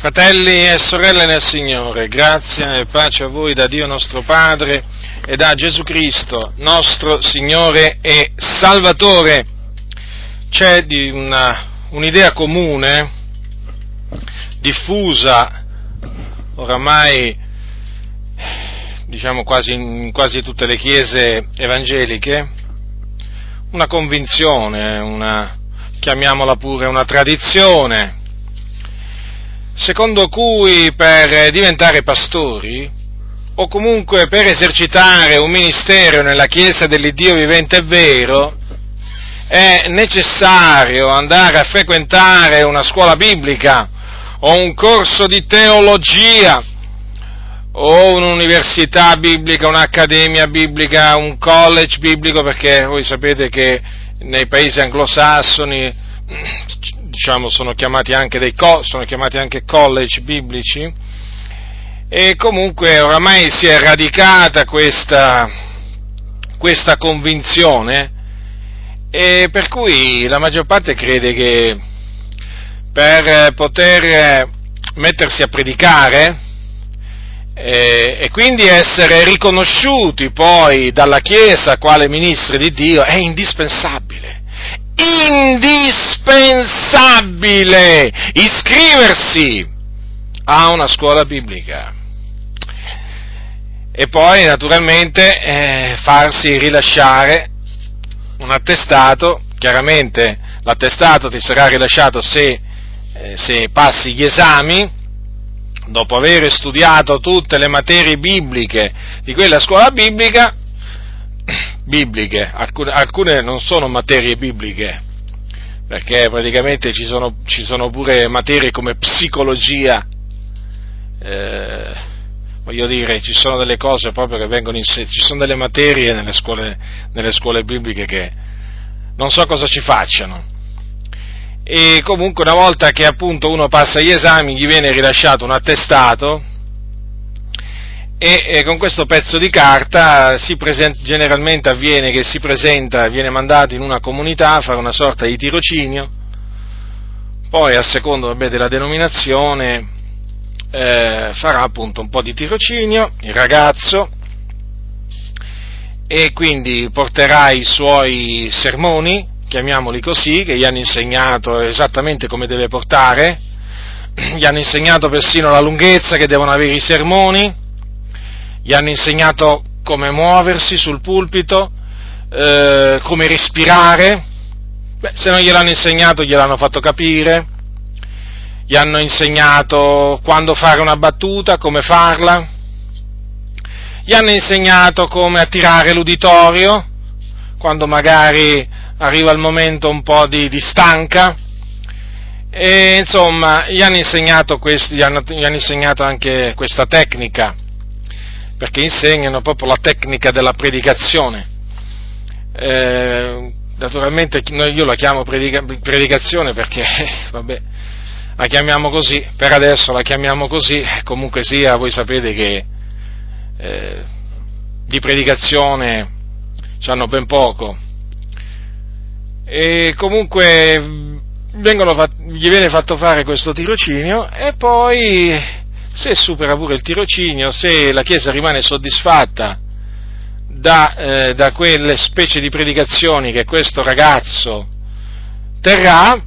Fratelli e sorelle nel Signore, grazia e pace a voi da Dio nostro Padre e da Gesù Cristo, nostro Signore e Salvatore. C'è una, un'idea comune, diffusa oramai, diciamo quasi in quasi tutte le chiese evangeliche, una convinzione, una, chiamiamola pure una tradizione, secondo cui per diventare pastori o comunque per esercitare un ministero nella Chiesa dell'Iddio vivente e vero, è necessario andare a frequentare una scuola biblica o un corso di teologia o un'università biblica, un'accademia biblica, un college biblico, perché voi sapete che nei paesi anglosassoni diciamo, sono chiamati anche dei sono chiamati anche college biblici. E comunque oramai si è radicata questa, questa convinzione per cui la maggior parte crede che per poter mettersi a predicare eh, e quindi essere riconosciuti poi dalla Chiesa quale ministri di Dio è indispensabile indispensabile iscriversi a una scuola biblica. E poi naturalmente eh, farsi rilasciare un attestato, chiaramente l'attestato ti sarà rilasciato se, eh, se passi gli esami, dopo aver studiato tutte le materie bibliche di quella scuola biblica, bibliche, alcune, alcune non sono materie bibliche, perché praticamente ci sono, ci sono pure materie come psicologia, eh, voglio dire, ci sono delle cose proprio che vengono insegnate, ci sono delle materie nelle scuole, nelle scuole bibliche che non so cosa ci facciano. E comunque una volta che appunto uno passa gli esami gli viene rilasciato un attestato e, e con questo pezzo di carta presenta, generalmente avviene che si presenta, viene mandato in una comunità a fare una sorta di tirocinio, poi a secondo vabbè, della denominazione eh, farà appunto un po' di tirocinio, il ragazzo, e quindi porterà i suoi sermoni, chiamiamoli così, che gli hanno insegnato esattamente come deve portare, gli hanno insegnato persino la lunghezza che devono avere i sermoni, gli hanno insegnato come muoversi sul pulpito, eh, come respirare, Beh, se non gliel'hanno insegnato gliel'hanno fatto capire, gli hanno insegnato quando fare una battuta, come farla, gli hanno insegnato come attirare l'uditorio, quando magari arriva il momento un po' di, di stanca, e insomma gli hanno, questi, gli, hanno, gli hanno insegnato anche questa tecnica perché insegnano proprio la tecnica della predicazione. Eh, naturalmente io la chiamo predica, predicazione perché, vabbè, la chiamiamo così, per adesso la chiamiamo così, comunque sia, voi sapete che eh, di predicazione hanno ben poco. E comunque vengono, gli viene fatto fare questo tirocinio e poi se supera pure il tirocinio, se la Chiesa rimane soddisfatta da, eh, da quelle specie di predicazioni che questo ragazzo terrà,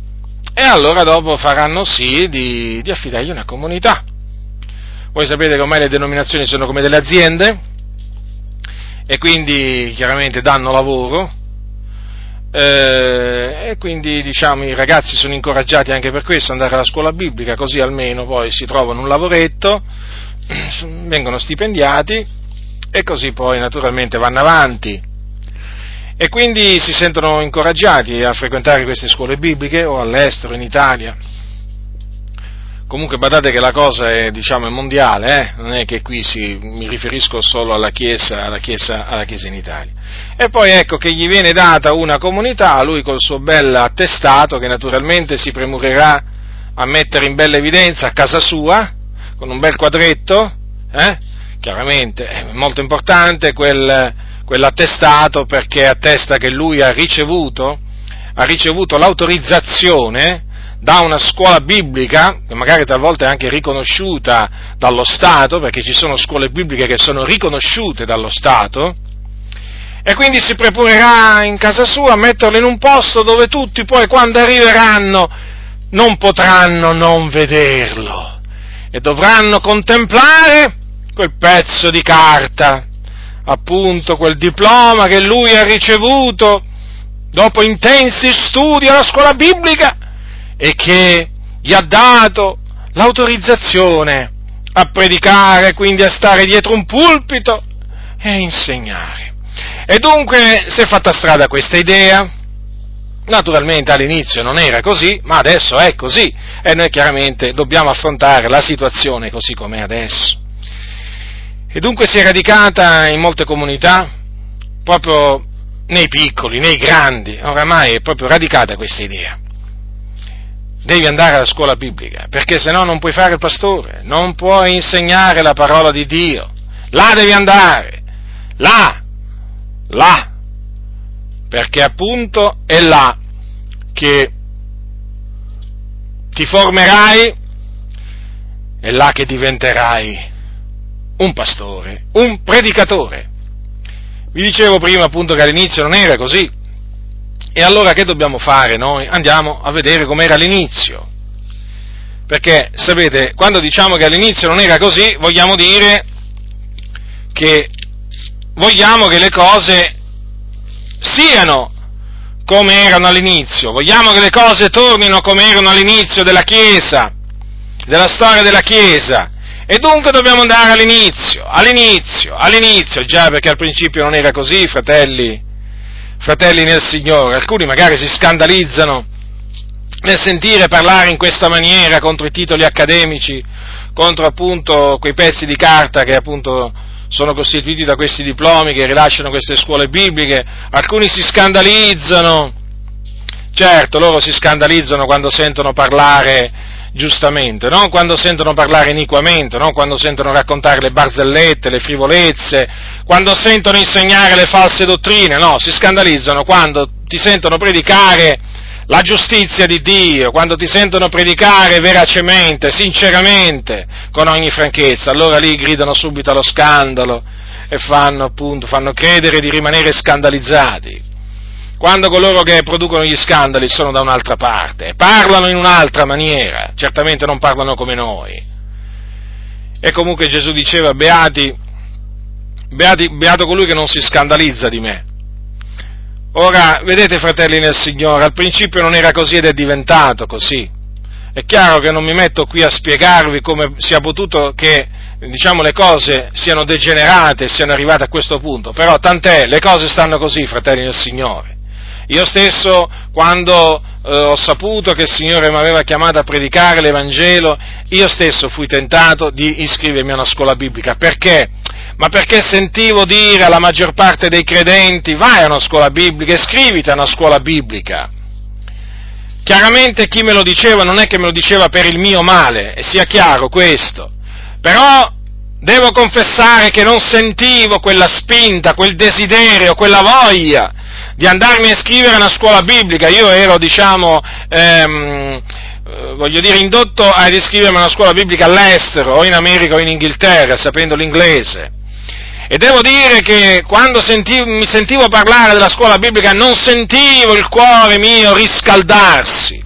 e allora dopo faranno sì di, di affidargli una comunità. Voi sapete che ormai le denominazioni sono come delle aziende e quindi chiaramente danno lavoro eh, e quindi diciamo i ragazzi sono incoraggiati anche per questo andare alla scuola biblica, così almeno poi si trovano un lavoretto, vengono stipendiati e così poi naturalmente vanno avanti. E quindi si sentono incoraggiati a frequentare queste scuole bibliche o all'estero, in Italia. Comunque badate che la cosa è, diciamo, mondiale, eh? non è che qui si, mi riferisco solo alla chiesa, alla, chiesa, alla chiesa in Italia. E poi ecco che gli viene data una comunità, lui col suo bel attestato, che naturalmente si premurerà a mettere in bella evidenza a casa sua, con un bel quadretto, eh? chiaramente è molto importante quel, quell'attestato perché attesta che lui ha ricevuto, ha ricevuto l'autorizzazione da una scuola biblica, che magari talvolta è anche riconosciuta dallo Stato, perché ci sono scuole bibliche che sono riconosciute dallo Stato, e quindi si preparerà in casa sua a metterlo in un posto dove tutti poi quando arriveranno non potranno non vederlo e dovranno contemplare quel pezzo di carta, appunto quel diploma che lui ha ricevuto dopo intensi studi alla scuola biblica e che gli ha dato l'autorizzazione a predicare, quindi a stare dietro un pulpito e a insegnare. E dunque si è fatta strada questa idea. Naturalmente all'inizio non era così, ma adesso è così e noi chiaramente dobbiamo affrontare la situazione così com'è adesso. E dunque si è radicata in molte comunità, proprio nei piccoli, nei grandi, oramai è proprio radicata questa idea. Devi andare alla scuola biblica, perché se no non puoi fare il pastore, non puoi insegnare la parola di Dio. Là devi andare, là là, perché appunto è là che ti formerai, è là che diventerai un pastore, un predicatore. Vi dicevo prima appunto che all'inizio non era così. E allora che dobbiamo fare noi? Andiamo a vedere com'era all'inizio. Perché, sapete, quando diciamo che all'inizio non era così, vogliamo dire che vogliamo che le cose siano come erano all'inizio, vogliamo che le cose tornino come erano all'inizio della Chiesa, della storia della Chiesa, e dunque dobbiamo andare all'inizio, all'inizio, all'inizio, già perché al principio non era così, fratelli, fratelli nel Signore, alcuni magari si scandalizzano nel sentire parlare in questa maniera contro i titoli accademici, contro appunto quei pezzi di carta che appunto sono costituiti da questi diplomi che rilasciano queste scuole bibliche, alcuni si scandalizzano, certo loro si scandalizzano quando sentono parlare giustamente, non quando sentono parlare iniquamente, non quando sentono raccontare le barzellette, le frivolezze, quando sentono insegnare le false dottrine, no, si scandalizzano quando ti sentono predicare la giustizia di Dio, quando ti sentono predicare veracemente, sinceramente, con ogni franchezza, allora lì gridano subito allo scandalo e fanno appunto, fanno credere di rimanere scandalizzati. Quando coloro che producono gli scandali sono da un'altra parte, parlano in un'altra maniera, certamente non parlano come noi. E comunque Gesù diceva, beati, beati, beato colui che non si scandalizza di me. Ora, vedete fratelli nel Signore, al principio non era così ed è diventato così. È chiaro che non mi metto qui a spiegarvi come sia potuto che diciamo, le cose siano degenerate siano arrivate a questo punto, però tant'è, le cose stanno così, fratelli nel Signore. Io stesso, quando eh, ho saputo che il Signore mi aveva chiamato a predicare l'Evangelo, io stesso fui tentato di iscrivermi a una scuola biblica. Perché? ma perché sentivo dire alla maggior parte dei credenti vai a una scuola biblica, iscriviti a una scuola biblica. Chiaramente chi me lo diceva non è che me lo diceva per il mio male, e sia chiaro questo, però devo confessare che non sentivo quella spinta, quel desiderio, quella voglia di andarmi a iscrivere a una scuola biblica. Io ero, diciamo, ehm, eh, voglio dire, indotto ad iscrivermi a una scuola biblica all'estero, o in America o in Inghilterra, sapendo l'inglese. E devo dire che quando sentivo, mi sentivo parlare della scuola biblica non sentivo il cuore mio riscaldarsi,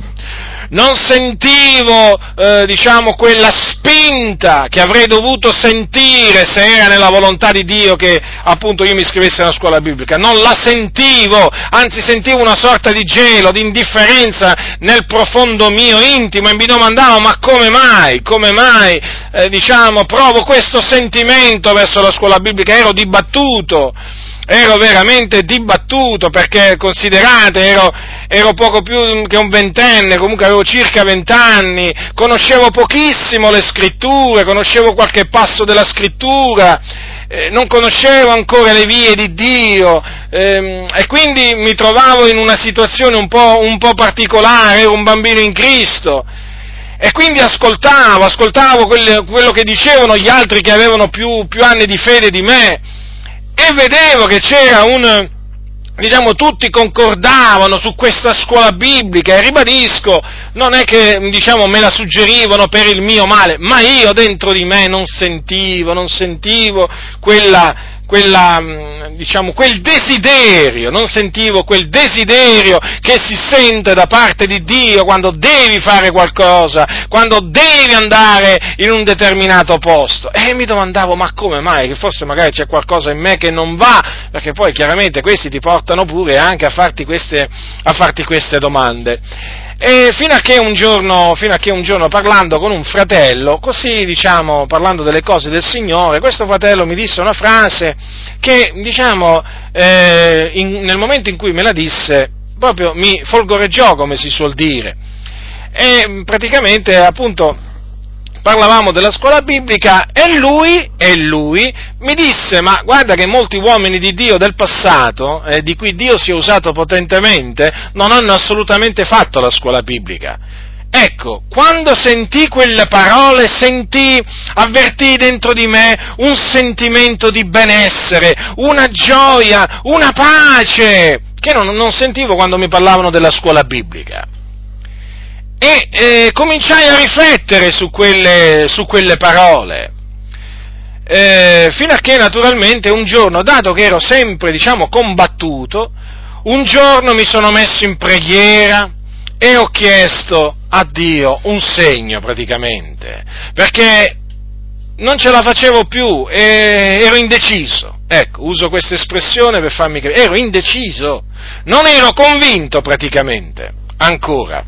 non sentivo, eh, diciamo, quella spinta che avrei dovuto sentire se era nella volontà di Dio che appunto io mi iscrivessi alla scuola biblica. Non la sentivo, anzi sentivo una sorta di gelo, di indifferenza nel profondo mio intimo e mi domandavo ma come mai, come mai, eh, diciamo, provo questo sentimento verso la scuola biblica, ero dibattuto ero veramente dibattuto perché considerate, ero, ero, poco più che un ventenne, comunque avevo circa vent'anni, conoscevo pochissimo le scritture, conoscevo qualche passo della scrittura, eh, non conoscevo ancora le vie di Dio ehm, e quindi mi trovavo in una situazione un po', un po' particolare, ero un bambino in Cristo. E quindi ascoltavo, ascoltavo quello, quello che dicevano gli altri che avevano più, più anni di fede di me, e vedevo che c'era un, diciamo, tutti concordavano su questa scuola biblica e ribadisco, non è che, diciamo, me la suggerivano per il mio male, ma io dentro di me non sentivo, non sentivo quella, quella, mm, diciamo, quel desiderio, non sentivo quel desiderio che si sente da parte di Dio quando devi fare qualcosa, quando devi andare in un determinato posto. E mi domandavo, ma come mai? Che forse magari c'è qualcosa in me che non va, perché poi chiaramente questi ti portano pure anche a farti queste, a farti queste domande. E fino a, che un giorno, fino a che un giorno parlando con un fratello, così diciamo, parlando delle cose del Signore, questo fratello mi disse una frase che, diciamo, eh, in, nel momento in cui me la disse, proprio mi folgoreggiò, come si suol dire. E praticamente, appunto, parlavamo della scuola biblica e lui, e lui mi disse, ma guarda che molti uomini di Dio del passato, eh, di cui Dio si è usato potentemente, non hanno assolutamente fatto la scuola biblica. Ecco, quando sentì quelle parole, sentì, avvertì dentro di me un sentimento di benessere, una gioia, una pace, che non, non sentivo quando mi parlavano della scuola biblica e eh, cominciai a riflettere su quelle, su quelle parole. Eh, fino a che naturalmente un giorno, dato che ero sempre, diciamo, combattuto, un giorno mi sono messo in preghiera e ho chiesto a Dio un segno praticamente, perché non ce la facevo più e ero indeciso. Ecco, uso questa espressione per farmi capire, ero indeciso, non ero convinto praticamente, ancora.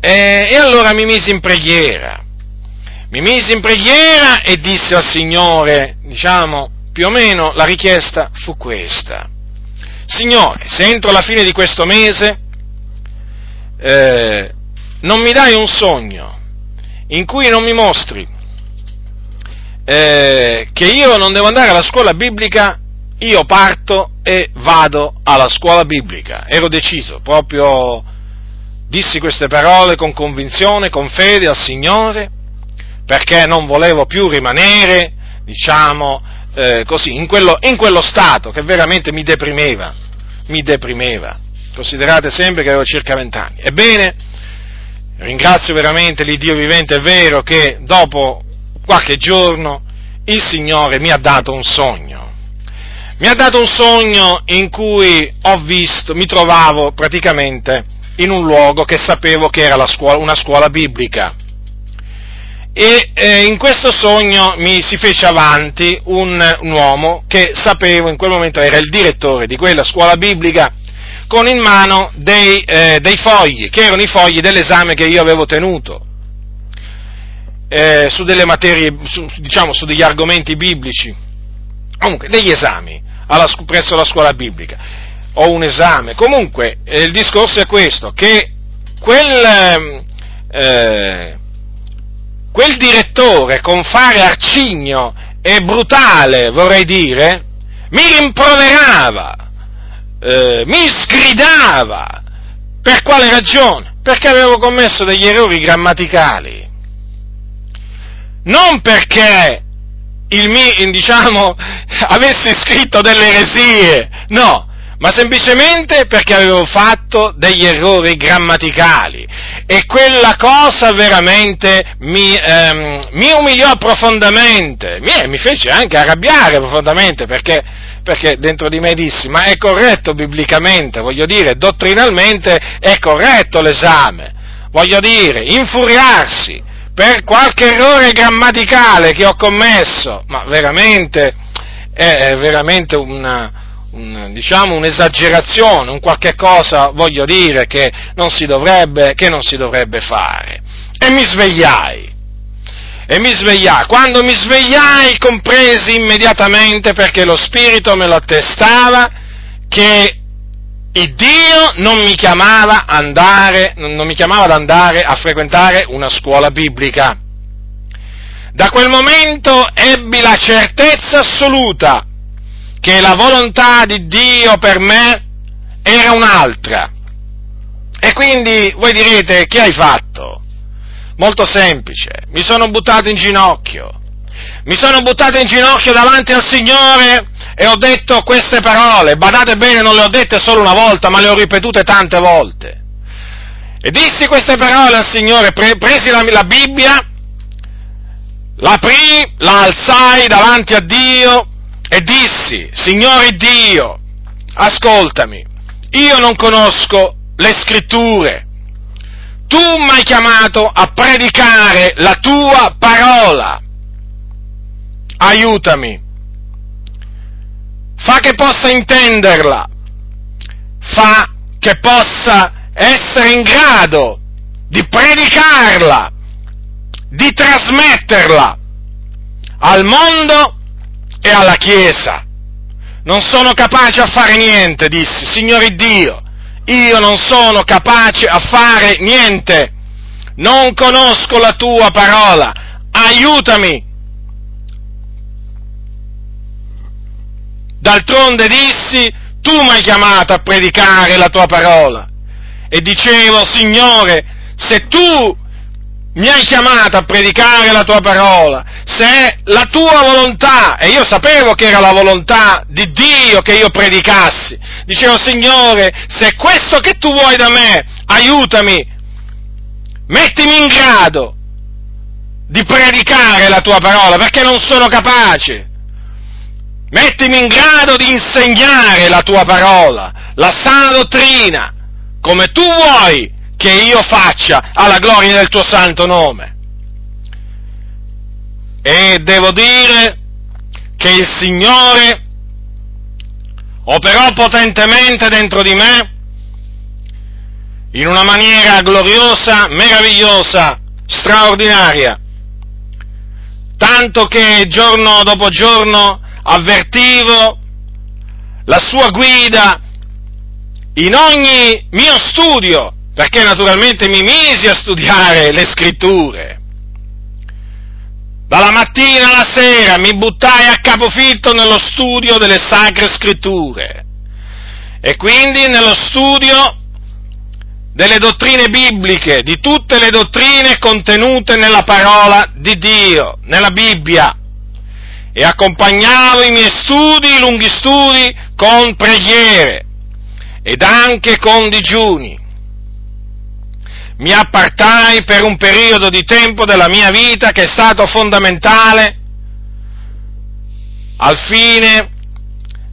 E, e allora mi misi in preghiera, mi misi in preghiera e disse al Signore, diciamo, più o meno la richiesta fu questa. Signore, se entro la fine di questo mese eh, non mi dai un sogno in cui non mi mostri eh, che io non devo andare alla scuola biblica, io parto e vado alla scuola biblica. Ero deciso, proprio dissi queste parole con convinzione, con fede al Signore, perché non volevo più rimanere, diciamo, eh, così, in quello, in quello stato che veramente mi deprimeva, mi deprimeva. Considerate sempre che avevo circa vent'anni. Ebbene, ringrazio veramente l'Iddio vivente e vero che dopo qualche giorno il Signore mi ha dato un sogno. Mi ha dato un sogno in cui ho visto, mi trovavo praticamente in un luogo che sapevo che era scuola, una scuola biblica. E eh, in questo sogno mi si fece avanti un, un uomo che sapevo in quel momento era il direttore di quella scuola biblica con in mano dei, eh, dei fogli, che erano i fogli dell'esame che io avevo tenuto. Eh, su delle materie, su, diciamo, su degli argomenti biblici, comunque degli esami alla, presso la scuola biblica ho un esame. Comunque, eh, il discorso è questo, che quel, ehm, eh, quel direttore con fare arcigno e brutale, vorrei dire, mi rimproverava, eh, mi sgridava. Per quale ragione? Perché avevo commesso degli errori grammaticali. Non perché il mio, diciamo, avessi scritto delle eresie, no, ma semplicemente perché avevo fatto degli errori grammaticali. E quella cosa veramente mi, ehm, mi umiliò profondamente, mi, mi, fece anche arrabbiare profondamente perché, perché dentro di me dissi ma è corretto biblicamente, voglio dire, dottrinalmente è corretto l'esame, voglio dire, infuriarsi per qualche errore grammaticale che ho commesso, ma veramente è veramente una, diciamo un'esagerazione, un qualche cosa, voglio dire, che non si dovrebbe, non si dovrebbe fare. E mi svegliai. E mi svegliai. Quando mi svegliai compresi immediatamente, perché lo Spirito me lo attestava, che il Dio non mi chiamava, andare, non mi chiamava ad andare a frequentare una scuola biblica. Da quel momento ebbi la certezza assoluta che la volontà di Dio per me era un'altra. E quindi voi direte, che hai fatto? Molto semplice, mi sono buttato in ginocchio mi sono buttato in ginocchio davanti al Signore e ho detto queste parole. Badate bene, non le ho dette solo una volta, ma le ho ripetute tante volte. E dissi queste parole al Signore, pre- presi la, la Bibbia, l'aprii, la alzai davanti a Dio e dissi, Signore Dio, ascoltami, io non conosco le scritture, tu mi hai chiamato a predicare la tua parola, aiutami, fa che possa intenderla, fa che possa essere in grado di predicarla, di trasmetterla al mondo e alla Chiesa. Non sono capace a fare niente, dissi, Signore Dio, io non sono capace a fare niente, non conosco la tua parola, aiutami. D'altronde dissi, tu mi hai chiamato a predicare la tua parola. E dicevo, Signore, se tu mi hai chiamato a predicare la tua parola, se è la tua volontà, e io sapevo che era la volontà di Dio che io predicassi, dicevo Signore, se è questo che tu vuoi da me, aiutami, mettimi in grado di predicare la tua parola, perché non sono capace. Mettimi in grado di insegnare la tua parola, la sana dottrina, come tu vuoi che io faccia alla gloria del tuo santo nome. E devo dire che il Signore operò potentemente dentro di me in una maniera gloriosa, meravigliosa, straordinaria, tanto che giorno dopo giorno avvertivo la sua guida in ogni mio studio, perché naturalmente mi misi a studiare le scritture. Dalla mattina alla sera mi buttai a capofitto nello studio delle sacre scritture e quindi nello studio delle dottrine bibliche, di tutte le dottrine contenute nella parola di Dio, nella Bibbia. E accompagnavo i miei studi, i lunghi studi, con preghiere ed anche con digiuni. Mi appartai per un periodo di tempo della mia vita che è stato fondamentale al fine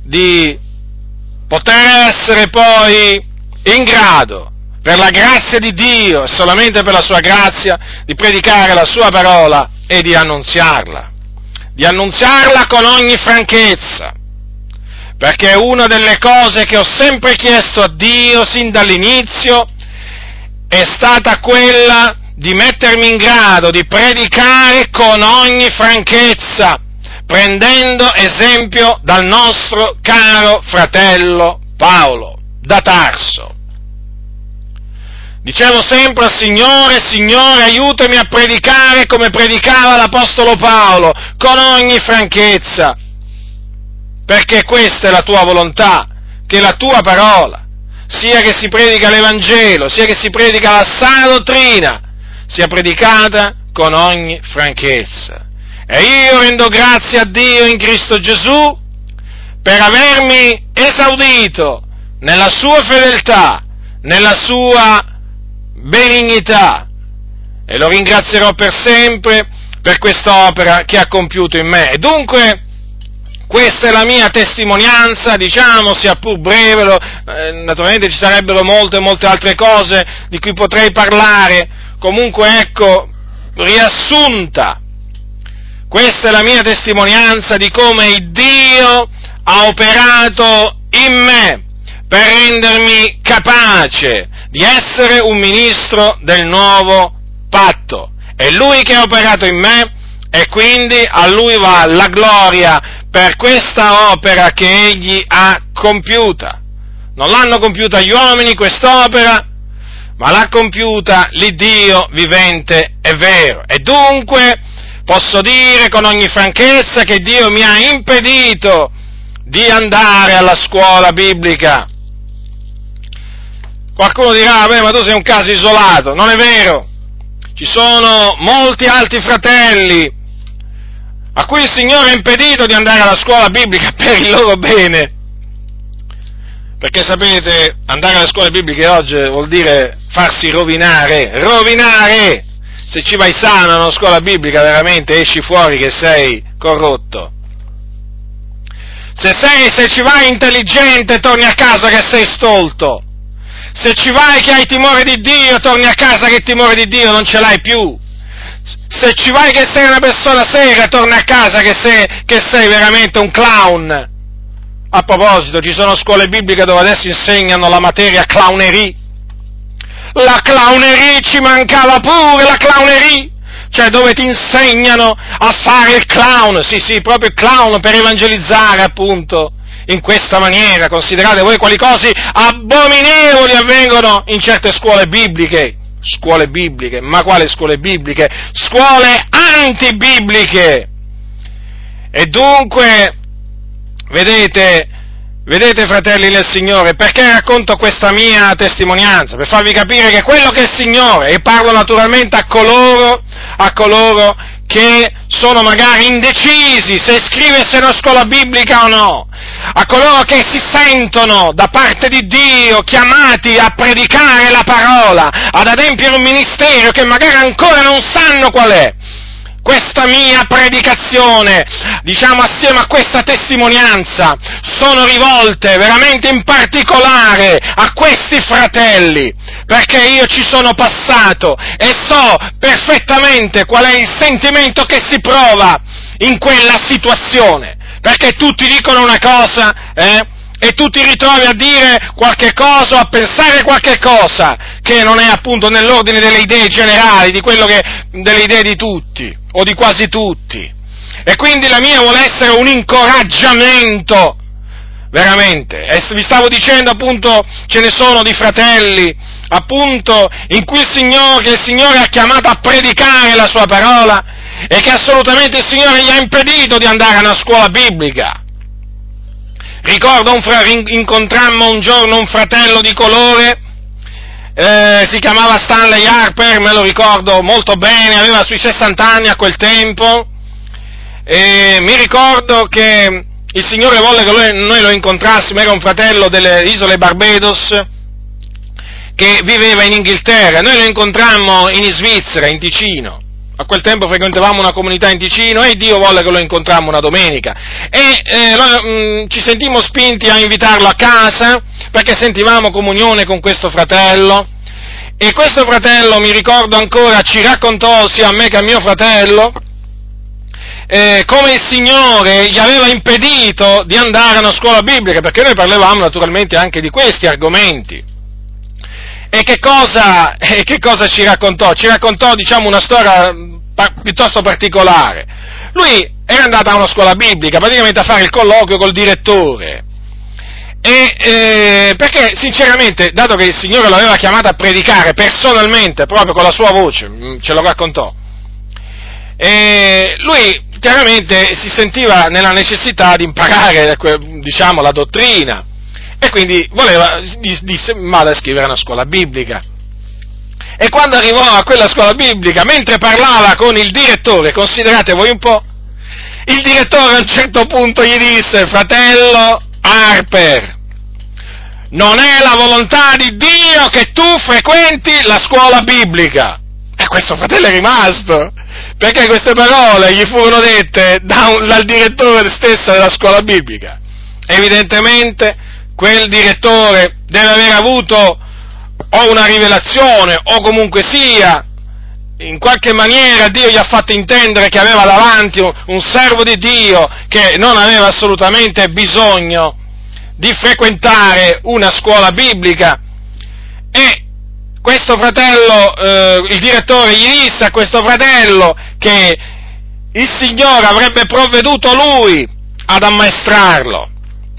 di poter essere poi in grado, per la grazia di Dio e solamente per la sua grazia, di predicare la sua parola e di annunziarla, di annunziarla con ogni franchezza perché una delle cose che ho sempre chiesto a Dio sin dall'inizio è stata quella di mettermi in grado di predicare con ogni franchezza, prendendo esempio dal nostro caro fratello Paolo da Tarso. Dicevo sempre al Signore, Signore aiutami a predicare come predicava l'Apostolo Paolo, con ogni franchezza, perché questa è la tua volontà, che la tua parola, sia che si predica l'Evangelo, sia che si predica la sana dottrina, sia predicata con ogni franchezza. E io rendo grazie a Dio in Cristo Gesù per avermi esaudito nella sua fedeltà, nella sua benignità, e lo ringrazierò per sempre per quest'opera che ha compiuto in me. E dunque, questa è la mia testimonianza, diciamo, sia pur breve, lo, eh, naturalmente ci sarebbero molte, molte altre cose di cui potrei parlare, comunque ecco, riassunta, questa è la mia testimonianza di come Dio ha operato in me per rendermi capace di essere un ministro del nuovo patto. È Lui che ha operato in me e quindi a Lui va la gloria per questa opera che egli ha compiuta. Non l'hanno compiuta gli uomini quest'opera, ma l'ha compiuta l'Iddio vivente e vero. E dunque posso dire con ogni franchezza che Dio mi ha impedito di andare alla scuola biblica. Qualcuno dirà, beh, ma tu sei un caso isolato. Non è vero. Ci sono molti altri fratelli a cui il Signore ha impedito di andare alla scuola biblica per il loro bene. Perché sapete, andare alle scuole bibliche oggi vuol dire farsi rovinare, rovinare! Se ci vai sano a una scuola biblica veramente esci fuori che sei corrotto. Se, sei, se ci vai intelligente torni a casa che sei stolto. Se ci vai che hai timore di Dio torni a casa che timore di Dio non ce l'hai più. Se ci vai che sei una persona seria torni a casa che sei, che sei veramente un clown. A proposito, ci sono scuole bibliche dove adesso insegnano la materia clownerie. La clownerie ci mancava pure, la clownerie! Cioè dove ti insegnano a fare il clown, sì sì, proprio il clown per evangelizzare appunto in questa maniera. Considerate voi quali cose abominevoli avvengono in certe scuole bibliche. Scuole bibliche, ma quali scuole bibliche? Scuole antibibliche! E dunque, vedete, Vedete, fratelli del Signore, perché racconto questa mia testimonianza? Per farvi capire che quello che è il Signore, e parlo naturalmente a coloro, a coloro che sono magari indecisi se iscriversi a scuola biblica o no, a coloro che si sentono da parte di Dio chiamati a predicare la parola, ad adempiere un ministero che magari ancora non sanno qual è, questa mia predicazione, diciamo assieme a questa testimonianza, sono rivolte veramente in particolare a questi fratelli, perché io ci sono passato e so perfettamente qual è il sentimento che si prova in quella situazione, perché tutti dicono una cosa, eh? e tu ti ritrovi a dire qualche cosa o a pensare qualche cosa che non è appunto nell'ordine delle idee generali, di quello che, delle idee di tutti o di quasi tutti. E quindi la mia vuole essere un incoraggiamento, veramente. E vi stavo dicendo appunto, ce ne sono di fratelli, appunto, in cui il Signore, che il Signore ha chiamato a predicare la sua parola e che assolutamente il Signore gli ha impedito di andare a una scuola biblica. Ricordo, un fra- incontrammo un giorno un fratello di colore, eh, si chiamava Stanley Harper, me lo ricordo molto bene, aveva sui 60 anni a quel tempo, e mi ricordo che il Signore volle che lui, noi lo incontrassimo, era un fratello delle isole Barbados, che viveva in Inghilterra, noi lo incontrammo in Svizzera, in Ticino, a quel tempo frequentavamo una comunità in Ticino e Dio volle che lo incontrammo una domenica e eh, lo, mh, mm, ci sentimmo spinti a invitarlo a casa perché sentivamo comunione con questo fratello e questo fratello, mi ricordo ancora, ci raccontò sia a me che a mio fratello eh, come il Signore gli aveva impedito di andare a una scuola biblica perché noi parlavamo naturalmente anche di questi argomenti. E che cosa, e che cosa ci raccontò? Ci raccontò, diciamo, una storia pa- piuttosto particolare. Lui era andato a una scuola biblica, praticamente a fare il colloquio col direttore. E, eh, perché sinceramente, dato che il Signore lo aveva chiamato a predicare personalmente, proprio con la sua voce, mm, ce lo raccontò, e lui chiaramente si sentiva nella necessità di imparare, diciamo, la dottrina e quindi voleva, disse, vada a scrivere una scuola biblica. E quando arrivò a quella scuola biblica, mentre parlava con il direttore, considerate voi un po', il direttore a un certo punto gli disse, fratello Harper, non è la volontà di Dio che tu frequenti la scuola biblica. E questo fratello è rimasto, perché queste parole gli furono dette da un, dal direttore stesso della scuola biblica. Evidentemente quel direttore deve aver avuto o una rivelazione o comunque sia, in qualche maniera Dio gli ha fatto intendere che aveva davanti un, servo di Dio che non aveva assolutamente bisogno di frequentare una scuola biblica e questo fratello, eh, il direttore gli disse a questo fratello che il Signore avrebbe provveduto lui ad ammaestrarlo.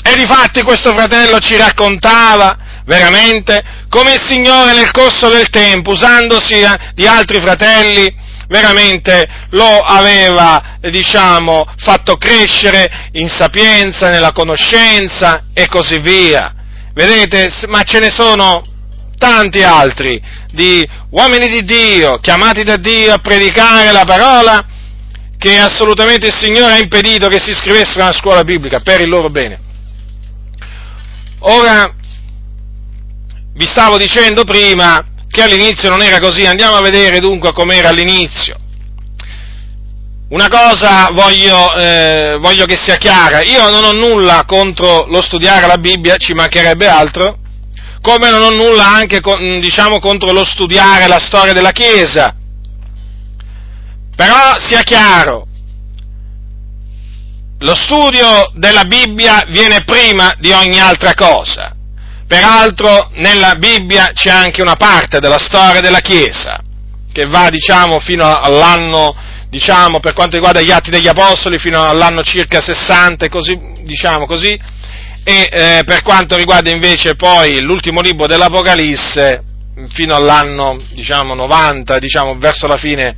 E difatti questo fratello ci raccontava veramente come il Signore nel corso del tempo, usandosi di altri fratelli, veramente lo aveva, diciamo, fatto crescere in sapienza, nella conoscenza e così via. Vedete, ma ce ne sono tanti altri di uomini di Dio, chiamati da Dio a predicare la parola, che assolutamente il Signore ha impedito che si iscrivessero alla scuola biblica per il loro bene. Ora, vi stavo dicendo prima che all'inizio non era così, andiamo a vedere dunque com'era all'inizio. Una cosa voglio, eh, voglio, che sia chiara, io non ho nulla contro lo studiare la Bibbia, ci mancherebbe altro, come non ho nulla anche diciamo, contro lo studiare la storia della Chiesa. Però sia chiaro, lo studio della Bibbia viene prima di ogni altra cosa. Peraltro nella Bibbia c'è anche una parte della storia della Chiesa, che va diciamo fino all'anno diciamo, per quanto riguarda gli atti degli Apostoli, fino all'anno circa 60, così, diciamo così, e eh, per quanto riguarda invece poi l'ultimo libro dell'Apocalisse, fino all'anno, diciamo, 90, diciamo, verso la fine,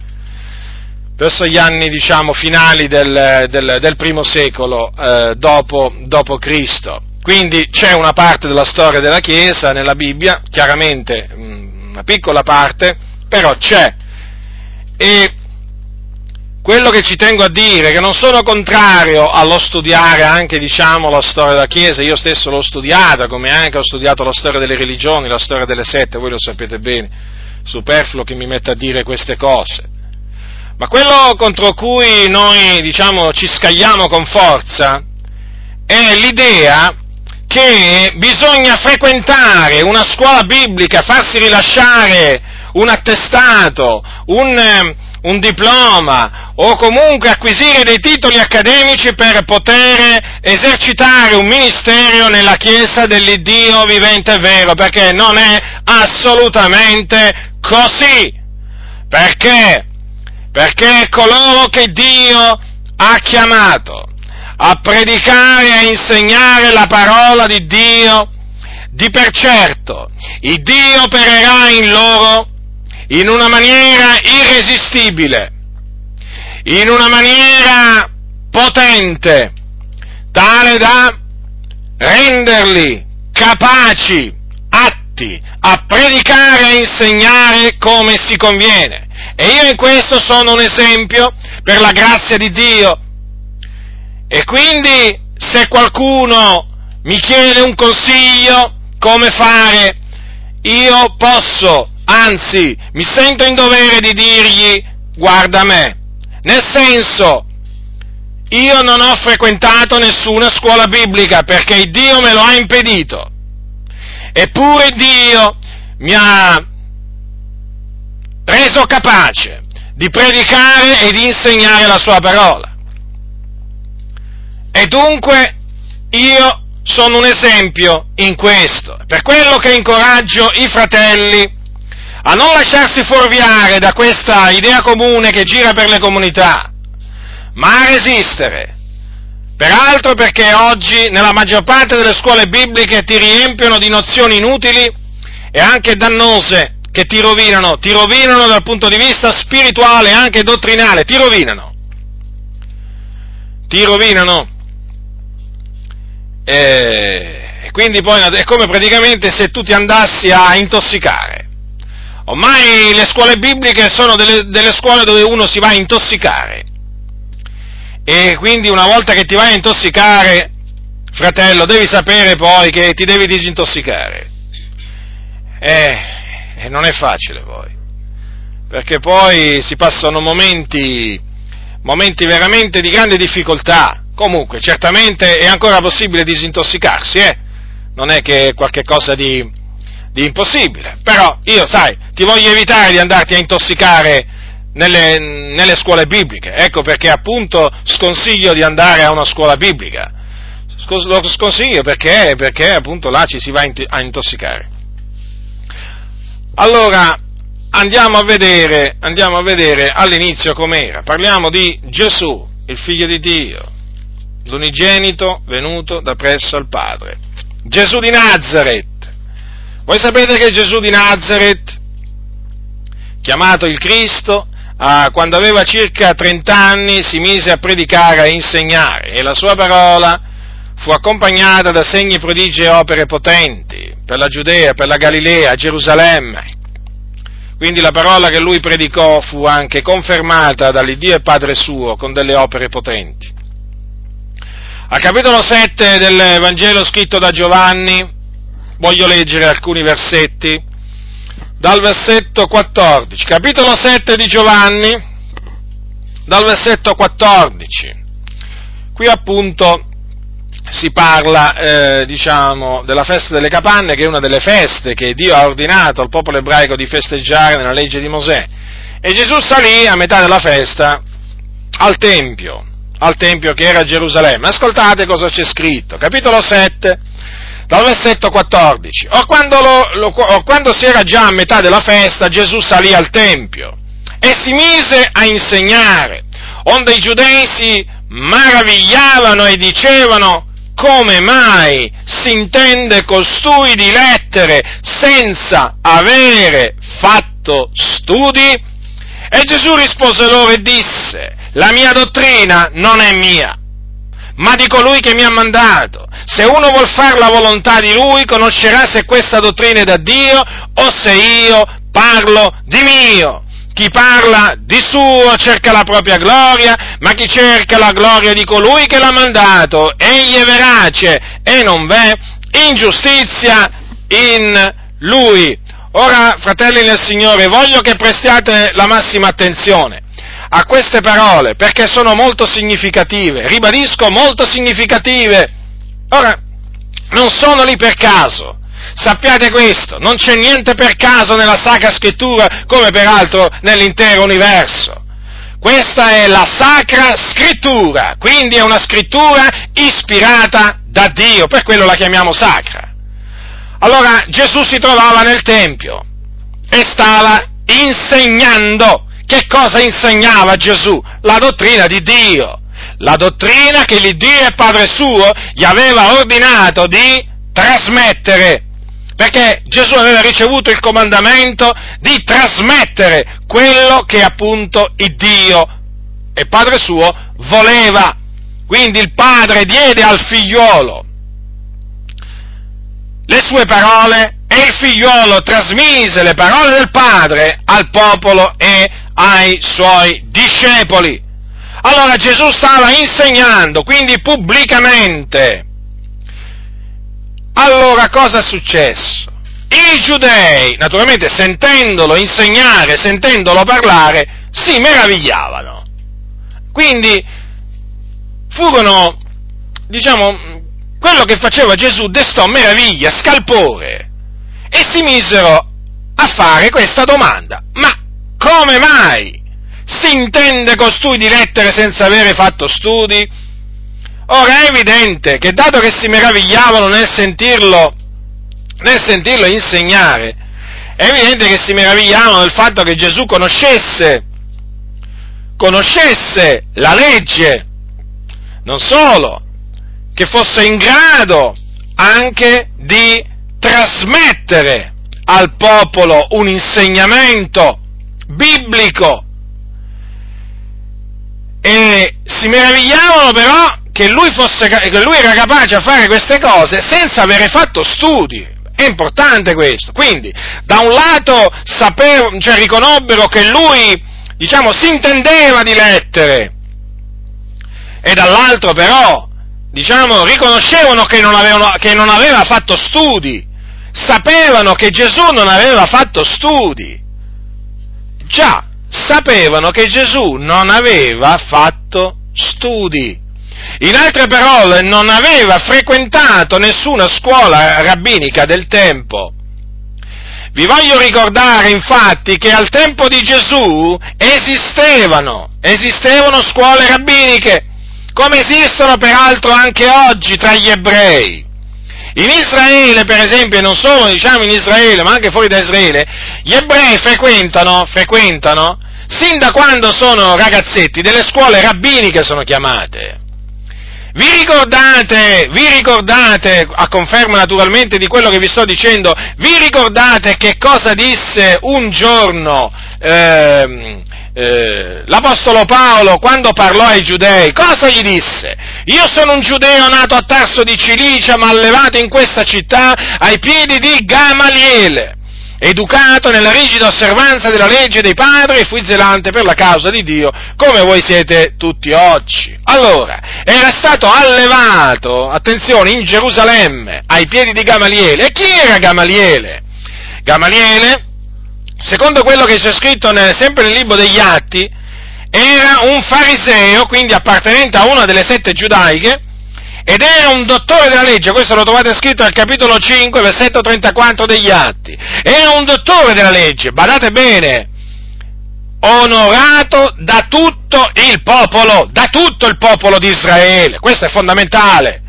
verso gli anni, diciamo, finali del, del, del primo secolo eh, dopo, dopo Cristo. Quindi c'è una parte della storia della Chiesa nella Bibbia, chiaramente mm, una piccola parte, però c'è. E quello che ci tengo a dire che non sono contrario allo studiare anche, diciamo, la storia della Chiesa, io stesso l'ho studiata, come anche ho studiato la storia delle religioni, la storia delle sette, voi lo sapete bene, superfluo che mi metta a dire queste cose. Ma quello contro cui noi, diciamo, ci scagliamo con forza è l'idea che bisogna frequentare una scuola biblica, farsi rilasciare un attestato, un, un diploma o comunque acquisire dei titoli accademici per poter esercitare un ministero nella Chiesa dell'Iddio vivente e vero, perché non è assolutamente così. Perché? Perché coloro che Dio ha chiamato a predicare e a insegnare la parola di Dio, di per certo, il Dio opererà in loro in una maniera irresistibile, in una maniera potente, tale da renderli capaci, atti a predicare e insegnare come si conviene. E io in questo sono un esempio per la grazia di Dio. E quindi se qualcuno mi chiede un consiglio come fare, io posso anzi mi sento in dovere di dirgli guarda me, nel senso io non ho frequentato nessuna scuola biblica perché Dio me lo ha impedito, eppure Dio mi ha reso capace di predicare e di insegnare la sua parola. E dunque io sono un esempio in questo, per quello che incoraggio i fratelli a non lasciarsi fuorviare da questa idea comune che gira per le comunità, ma a resistere. Peraltro perché oggi nella maggior parte delle scuole bibliche ti riempiono di nozioni inutili e anche dannose che ti rovinano, ti rovinano dal punto di vista spirituale e anche dottrinale, ti rovinano. Ti rovinano. E quindi poi è come praticamente se tu ti andassi a intossicare. Ormai le scuole bibliche sono delle, delle scuole dove uno si va a intossicare. E quindi una volta che ti vai a intossicare, fratello, devi sapere poi che ti devi disintossicare. Eh, e non è facile poi, perché poi si passano momenti, momenti veramente di grande difficoltà. Comunque, certamente è ancora possibile disintossicarsi, eh? Non è che è qualche cosa di, di impossibile. Però io, sai, ti voglio evitare di andarti a intossicare nelle, nelle scuole bibliche. Ecco perché appunto sconsiglio di andare a una scuola biblica. Lo sconsiglio perché, perché appunto là ci si va a intossicare. Allora, andiamo a vedere, andiamo a vedere all'inizio com'era. Parliamo di Gesù, il figlio di Dio, l'unigenito venuto da presso al Padre. Gesù di Nazareth voi sapete che Gesù di Nazareth, chiamato il Cristo, ah, quando aveva circa 30 anni si mise a predicare e insegnare e la sua parola fu accompagnata da segni, prodigi e opere potenti per la Giudea, per la Galilea, Gerusalemme. quindi la parola che lui predicò fu anche confermata dall'Iddio e Padre suo con delle opere potenti. Al capitolo 7 del Vangelo scritto da Giovanni, voglio leggere alcuni versetti, dal versetto 14, capitolo 7 di Giovanni, dal versetto 14. Qui appunto si parla, eh, diciamo, della festa delle capanne, che è una delle feste che Dio ha ordinato al popolo ebraico di festeggiare nella legge di Mosè. E Gesù salì a metà della festa al Tempio, al Tempio che era a Gerusalemme. Ascoltate cosa c'è scritto, capitolo 7, dal versetto 14. Or quando, lo, lo, or quando si era già a metà della festa, Gesù salì al Tempio e si mise a insegnare, onde i giudei si maravigliavano e dicevano, come mai si intende costui di lettere senza avere fatto studi? E Gesù rispose loro e disse, la mia dottrina non è mia, ma di colui che mi ha mandato. Se uno vuol fare la volontà di lui, conoscerà se questa dottrina è da Dio o se io parlo di mio. Chi parla di suo cerca la propria gloria, ma chi cerca la gloria di colui che l'ha mandato, egli è verace e non v'è ingiustizia in lui. Ora, fratelli nel Signore, voglio che prestiate la massima attenzione a queste parole perché sono molto significative, ribadisco molto significative. Ora, non sono lì per caso, Sappiate questo, non c'è niente per caso nella Sacra Scrittura, come peraltro nell'intero universo. Questa è la Sacra Scrittura, quindi è una scrittura ispirata da Dio, per quello la chiamiamo sacra. Allora Gesù si trovava nel Tempio e stava insegnando. Che cosa insegnava Gesù? La dottrina di Dio, la dottrina che l'Iddio e Padre suo gli aveva ordinato di trasmettere perché Gesù aveva ricevuto il comandamento di trasmettere quello che appunto il Dio e Padre suo voleva. Quindi il Padre diede al figliuolo le sue parole e il figliuolo trasmise le parole del Padre al popolo e ai suoi discepoli. Allora Gesù stava insegnando, quindi pubblicamente, allora cosa è successo? I giudei, naturalmente sentendolo insegnare, sentendolo parlare, si meravigliavano. Quindi furono, diciamo, quello che faceva Gesù destò meraviglia, scalpore e si misero a fare questa domanda. Ma come mai si intende costui di lettere senza avere fatto studi? Ora è evidente che dato che si meravigliavano nel sentirlo, nel sentirlo insegnare, è evidente che si meravigliavano del fatto che Gesù conoscesse, conoscesse la legge, non solo, che fosse in grado anche di trasmettere al popolo un insegnamento biblico. E si meravigliavano però che lui, fosse, che lui era capace a fare queste cose senza avere fatto studi. È importante questo. Quindi, da un lato sapevo, cioè, riconobbero che lui, diciamo, si intendeva di lettere, e dall'altro però, diciamo, riconoscevano che non, avevano, che non aveva fatto studi, sapevano che Gesù non aveva fatto studi. Già, sapevano che Gesù non aveva fatto studi. In altre parole, non aveva frequentato nessuna scuola rabbinica del tempo. Vi voglio ricordare infatti che al tempo di Gesù esistevano, esistevano scuole rabbiniche, come esistono peraltro anche oggi tra gli ebrei. In Israele, per esempio, e non solo diciamo in Israele, ma anche fuori da Israele, gli ebrei frequentano, frequentano, sin da quando sono ragazzetti, delle scuole rabbiniche sono chiamate. Vi ricordate, vi ricordate, a conferma naturalmente di quello che vi sto dicendo, vi ricordate che cosa disse un giorno eh, eh, l'Apostolo Paolo quando parlò ai giudei? Cosa gli disse? Io sono un giudeo nato a Tarso di Cilicia, ma allevato in questa città ai piedi di Gamaliele educato nella rigida osservanza della legge dei padri e fui zelante per la causa di Dio, come voi siete tutti oggi. Allora, era stato allevato, attenzione, in Gerusalemme, ai piedi di Gamaliele. E chi era Gamaliele? Gamaliele, secondo quello che c'è scritto nel, sempre nel libro degli Atti, era un fariseo, quindi appartenente a una delle sette giudaiche, ed era un dottore della legge, questo lo trovate scritto al capitolo 5, versetto 34 degli Atti, era un dottore della legge, badate bene, onorato da tutto il popolo, da tutto il popolo di Israele, questo è fondamentale.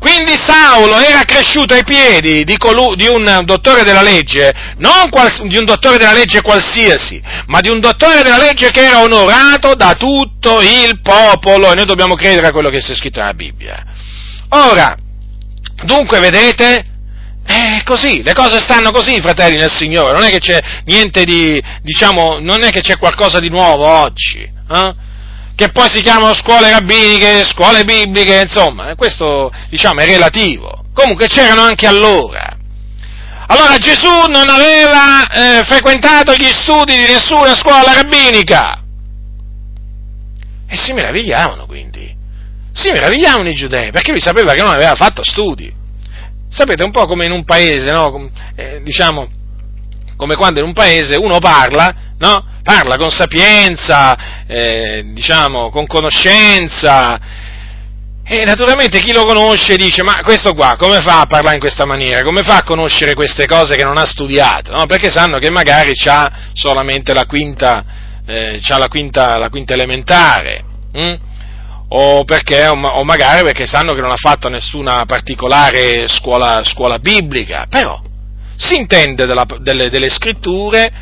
Quindi Saulo era cresciuto ai piedi di, colu- di un dottore della legge, non quals- di un dottore della legge qualsiasi, ma di un dottore della legge che era onorato da tutto il popolo, e noi dobbiamo credere a quello che c'è scritto nella Bibbia. Ora, dunque vedete, è così, le cose stanno così, fratelli nel Signore, non è che c'è niente di, diciamo, non è che c'è qualcosa di nuovo oggi, eh? che poi si chiamano scuole rabbiniche, scuole bibliche, insomma, questo, diciamo, è relativo. Comunque c'erano anche allora. Allora Gesù non aveva eh, frequentato gli studi di nessuna scuola rabbinica. E si meravigliavano quindi si meravigliavano i giudei, perché lui sapeva che non aveva fatto studi. Sapete, un po' come in un paese, no? Eh, diciamo, come quando in un paese uno parla, no? Parla con sapienza, eh, diciamo, con conoscenza, e naturalmente chi lo conosce dice, ma questo qua come fa a parlare in questa maniera? Come fa a conoscere queste cose che non ha studiato? No? Perché sanno che magari ha solamente la quinta, eh, la quinta, la quinta elementare. Hm? O, perché, o magari perché sanno che non ha fatto nessuna particolare scuola, scuola biblica, però si intende della, delle, delle scritture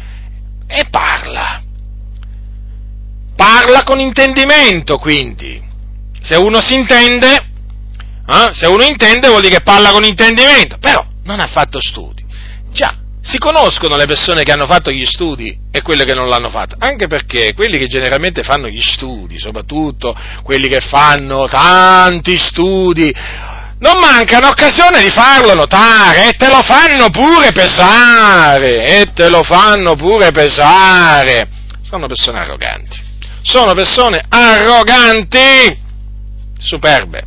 e parla. Parla con intendimento, quindi. Se uno si intende, eh, se uno intende vuol dire che parla con intendimento, però non ha fatto studi. Già, si conoscono le persone che hanno fatto gli studi e quelle che non l'hanno fatto, anche perché quelli che generalmente fanno gli studi, soprattutto quelli che fanno tanti studi, non mancano occasione di farlo notare e te lo fanno pure pesare, e te lo fanno pure pesare. Sono persone arroganti, sono persone arroganti, superbe.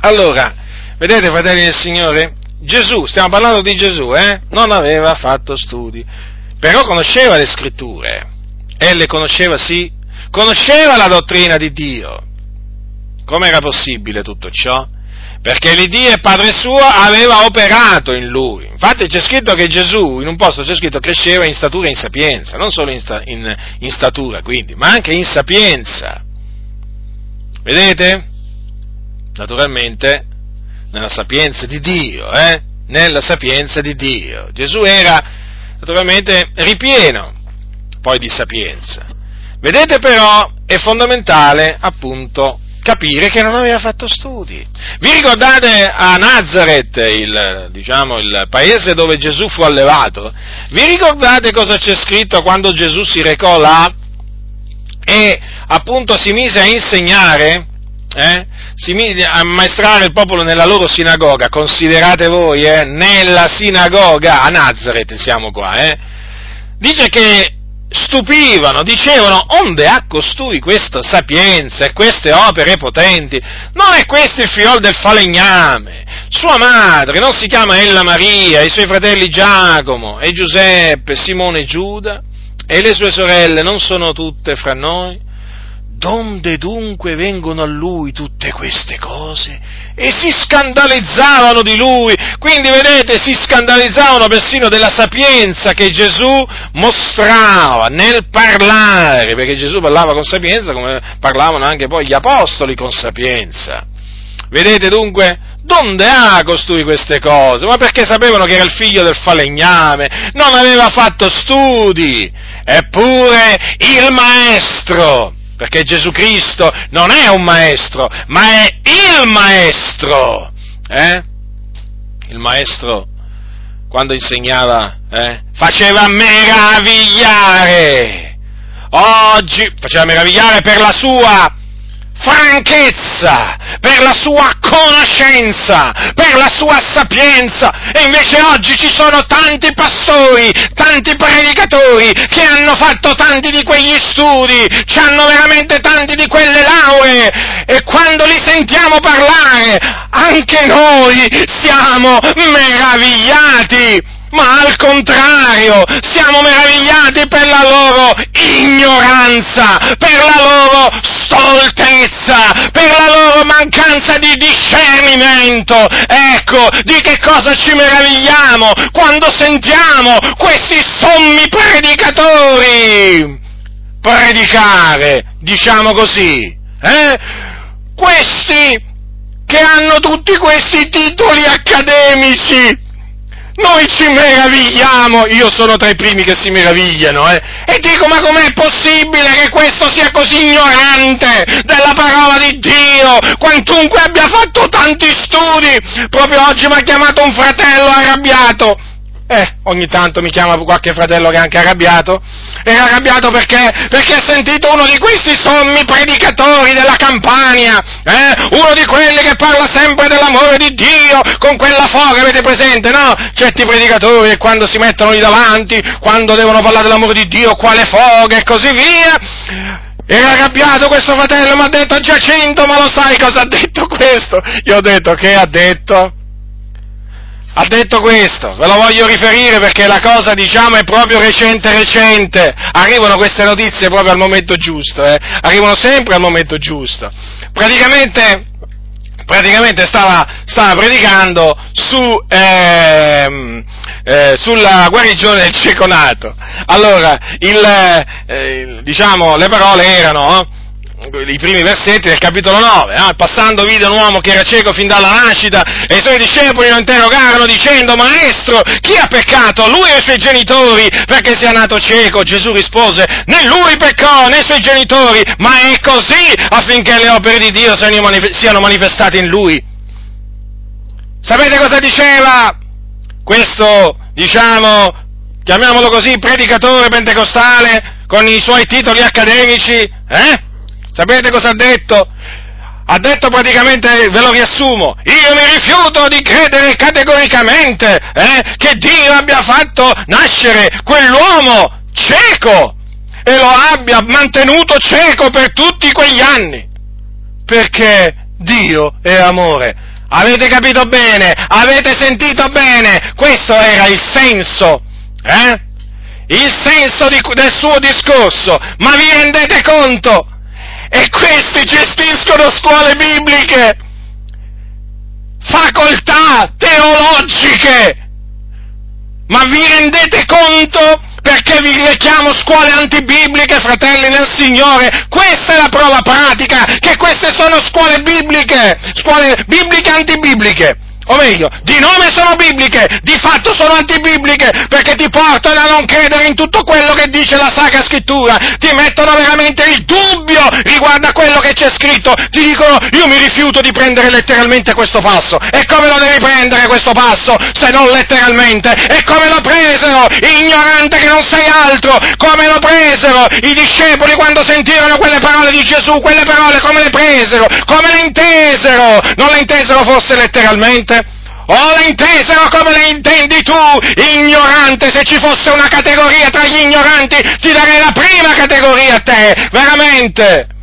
Allora, vedete fratelli del Signore? Gesù, stiamo parlando di Gesù, eh? Non aveva fatto studi, però conosceva le scritture, e le conosceva sì, conosceva la dottrina di Dio. Come era possibile tutto ciò? Perché l'Iddio e Padre suo aveva operato in lui. Infatti c'è scritto che Gesù, in un posto c'è scritto, cresceva in statura e in sapienza, non solo in, sta, in, in statura quindi, ma anche in sapienza. Vedete? Naturalmente nella sapienza di Dio, eh? Nella sapienza di Dio. Gesù era naturalmente ripieno poi di sapienza. Vedete però è fondamentale appunto capire che non aveva fatto studi. Vi ricordate a Nazareth, il, diciamo, il paese dove Gesù fu allevato? Vi ricordate cosa c'è scritto quando Gesù si recò là e appunto si mise a insegnare? Eh? si a ammaestrare il popolo nella loro sinagoga, considerate voi, eh, nella sinagoga, a Nazareth siamo qua, eh, dice che stupivano, dicevano, onde ha costui questa sapienza e queste opere potenti? Non è questo il figlio del falegname? Sua madre non si chiama Ella Maria, i suoi fratelli Giacomo e Giuseppe, Simone e Giuda? E le sue sorelle non sono tutte fra noi? Donde dunque vengono a lui tutte queste cose? E si scandalizzavano di lui, quindi vedete, si scandalizzavano persino della sapienza che Gesù mostrava nel parlare, perché Gesù parlava con sapienza come parlavano anche poi gli apostoli con sapienza. Vedete dunque, donde ha costui queste cose? Ma perché sapevano che era il figlio del falegname, non aveva fatto studi, eppure il maestro perché Gesù Cristo non è un maestro, ma è il maestro. Eh? Il maestro, quando insegnava, eh, faceva meravigliare. Oggi faceva meravigliare per la sua franchezza, per la sua conoscenza, per la sua sapienza. E invece oggi ci sono tanti pastori, tanti predicatori che hanno fatto tanti di quegli studi, ci hanno veramente tanti di quelle lauree e quando li sentiamo parlare anche noi siamo meravigliati ma al contrario, siamo meravigliati per la loro ignoranza, per la loro stoltezza, per la loro mancanza di discernimento. Ecco, di che cosa ci meravigliamo quando sentiamo questi sommi predicatori predicare, diciamo così, eh? Questi che hanno tutti questi titoli accademici, noi ci meravigliamo, io sono tra i primi che si meravigliano, eh? E dico, ma com'è possibile che questo sia così ignorante della parola di Dio, quantunque abbia fatto tanti studi? Proprio oggi mi ha chiamato un fratello arrabbiato, eh, ogni tanto mi chiama qualche fratello che è anche arrabbiato. È arrabbiato perché? Perché ha sentito uno di questi sommi predicatori della Campania, eh? Uno di quelli che parla sempre dell'amore di Dio con quella foga, avete presente, no? Certi predicatori che quando si mettono lì davanti, quando devono parlare dell'amore di Dio, quale foga e così via. Era arrabbiato questo fratello, mi ha detto Giacinto, ma lo sai cosa ha detto questo? Io ho detto che ha detto? Ha detto questo, ve lo voglio riferire perché la cosa diciamo è proprio recente recente, arrivano queste notizie proprio al momento giusto, eh? arrivano sempre al momento giusto. Praticamente, praticamente stava, stava predicando su, ehm, eh, sulla guarigione del cieco nato. Allora, il, eh, diciamo, le parole erano, i primi versetti del capitolo 9, eh? passando vide un uomo che era cieco fin dalla nascita e i suoi discepoli lo interrogarono dicendo, maestro, chi ha peccato, lui o i suoi genitori, perché sia nato cieco? Gesù rispose, né lui peccò, né i suoi genitori, ma è così affinché le opere di Dio siano manifestate in lui. Sapete cosa diceva questo, diciamo, chiamiamolo così, predicatore pentecostale con i suoi titoli accademici? Eh? Sapete cosa ha detto? Ha detto praticamente, ve lo riassumo, io mi rifiuto di credere categoricamente eh, che Dio abbia fatto nascere quell'uomo cieco e lo abbia mantenuto cieco per tutti quegli anni. Perché Dio è amore. Avete capito bene? Avete sentito bene? Questo era il senso, eh? Il senso di, del suo discorso. Ma vi rendete conto? E questi gestiscono scuole bibliche, facoltà teologiche. Ma vi rendete conto perché vi richiamo scuole antibibliche, fratelli nel Signore? Questa è la prova pratica, che queste sono scuole bibliche, scuole bibliche antibibliche o meglio, di nome sono bibliche, di fatto sono antibibliche, perché ti portano a non credere in tutto quello che dice la Sacra Scrittura, ti mettono veramente il dubbio riguardo a quello che c'è scritto, ti dicono io mi rifiuto di prendere letteralmente questo passo, e come lo devi prendere questo passo se non letteralmente? E come lo presero, ignorante che non sei altro, come lo presero i discepoli quando sentirono quelle parole di Gesù, quelle parole come le presero, come le intesero, non le intesero forse letteralmente? O le intesero come le intendi tu, ignorante, se ci fosse una categoria tra gli ignoranti, ti darei la prima categoria a te, veramente.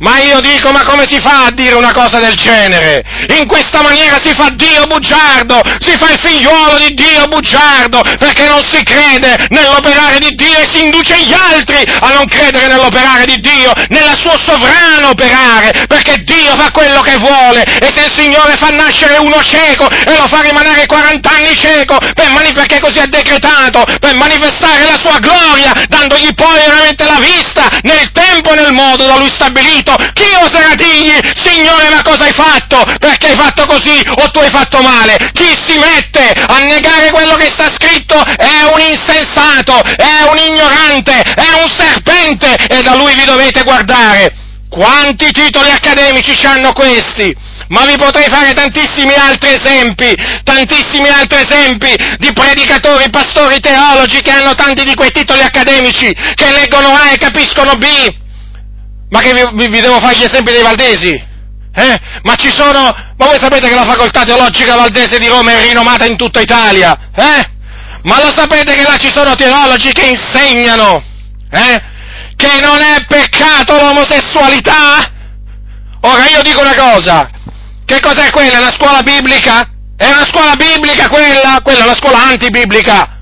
Ma io dico, ma come si fa a dire una cosa del genere? In questa maniera si fa Dio bugiardo, si fa il figliuolo di Dio bugiardo, perché non si crede nell'operare di Dio e si induce gli altri a non credere nell'operare di Dio, nel suo sovrano operare, perché Dio fa quello che vuole e se il Signore fa nascere uno cieco e lo fa rimanere 40 anni cieco, per mani- perché così è decretato, per manifestare la sua gloria, dandogli poi veramente la vista nel tempo e nel modo da lui stabilito, fatto? Chi oserà dirgli, Signore, ma cosa hai fatto? Perché hai fatto così o tu hai fatto male? Chi si mette a negare quello che sta scritto è un insensato, è un ignorante, è un serpente e da lui vi dovete guardare. Quanti titoli accademici hanno questi? Ma vi potrei fare tantissimi altri esempi, tantissimi altri esempi di predicatori, pastori, teologi che hanno tanti di quei titoli accademici, che leggono A e capiscono B, Ma che vi, vi devo fare gli esempi dei valdesi? Eh? Ma ci sono, ma voi sapete che la facoltà teologica valdese di Roma è rinomata in tutta Italia? Eh? Ma lo sapete che là ci sono teologi che insegnano eh? che non è peccato l'omosessualità? Ora io dico una cosa, che cos'è quella? È una scuola biblica? È una scuola biblica quella? Quella è una scuola antibiblica.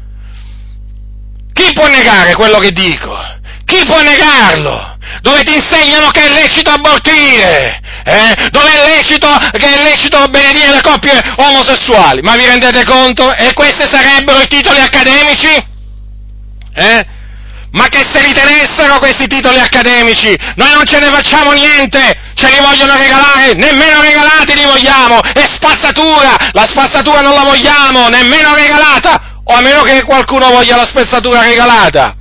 Chi può negare quello che dico? Chi può negarlo? Dove ti insegnano che è lecito abortire, eh? dove è lecito, che è lecito benedire le coppie omosessuali. Ma vi rendete conto? E questi sarebbero i titoli accademici? Eh? Ma che se ritenessero questi titoli accademici, noi non ce ne facciamo niente, ce li vogliono regalare, nemmeno regalati li vogliamo, è spazzatura, la spazzatura non la vogliamo, nemmeno regalata, o a meno che qualcuno voglia la spazzatura regalata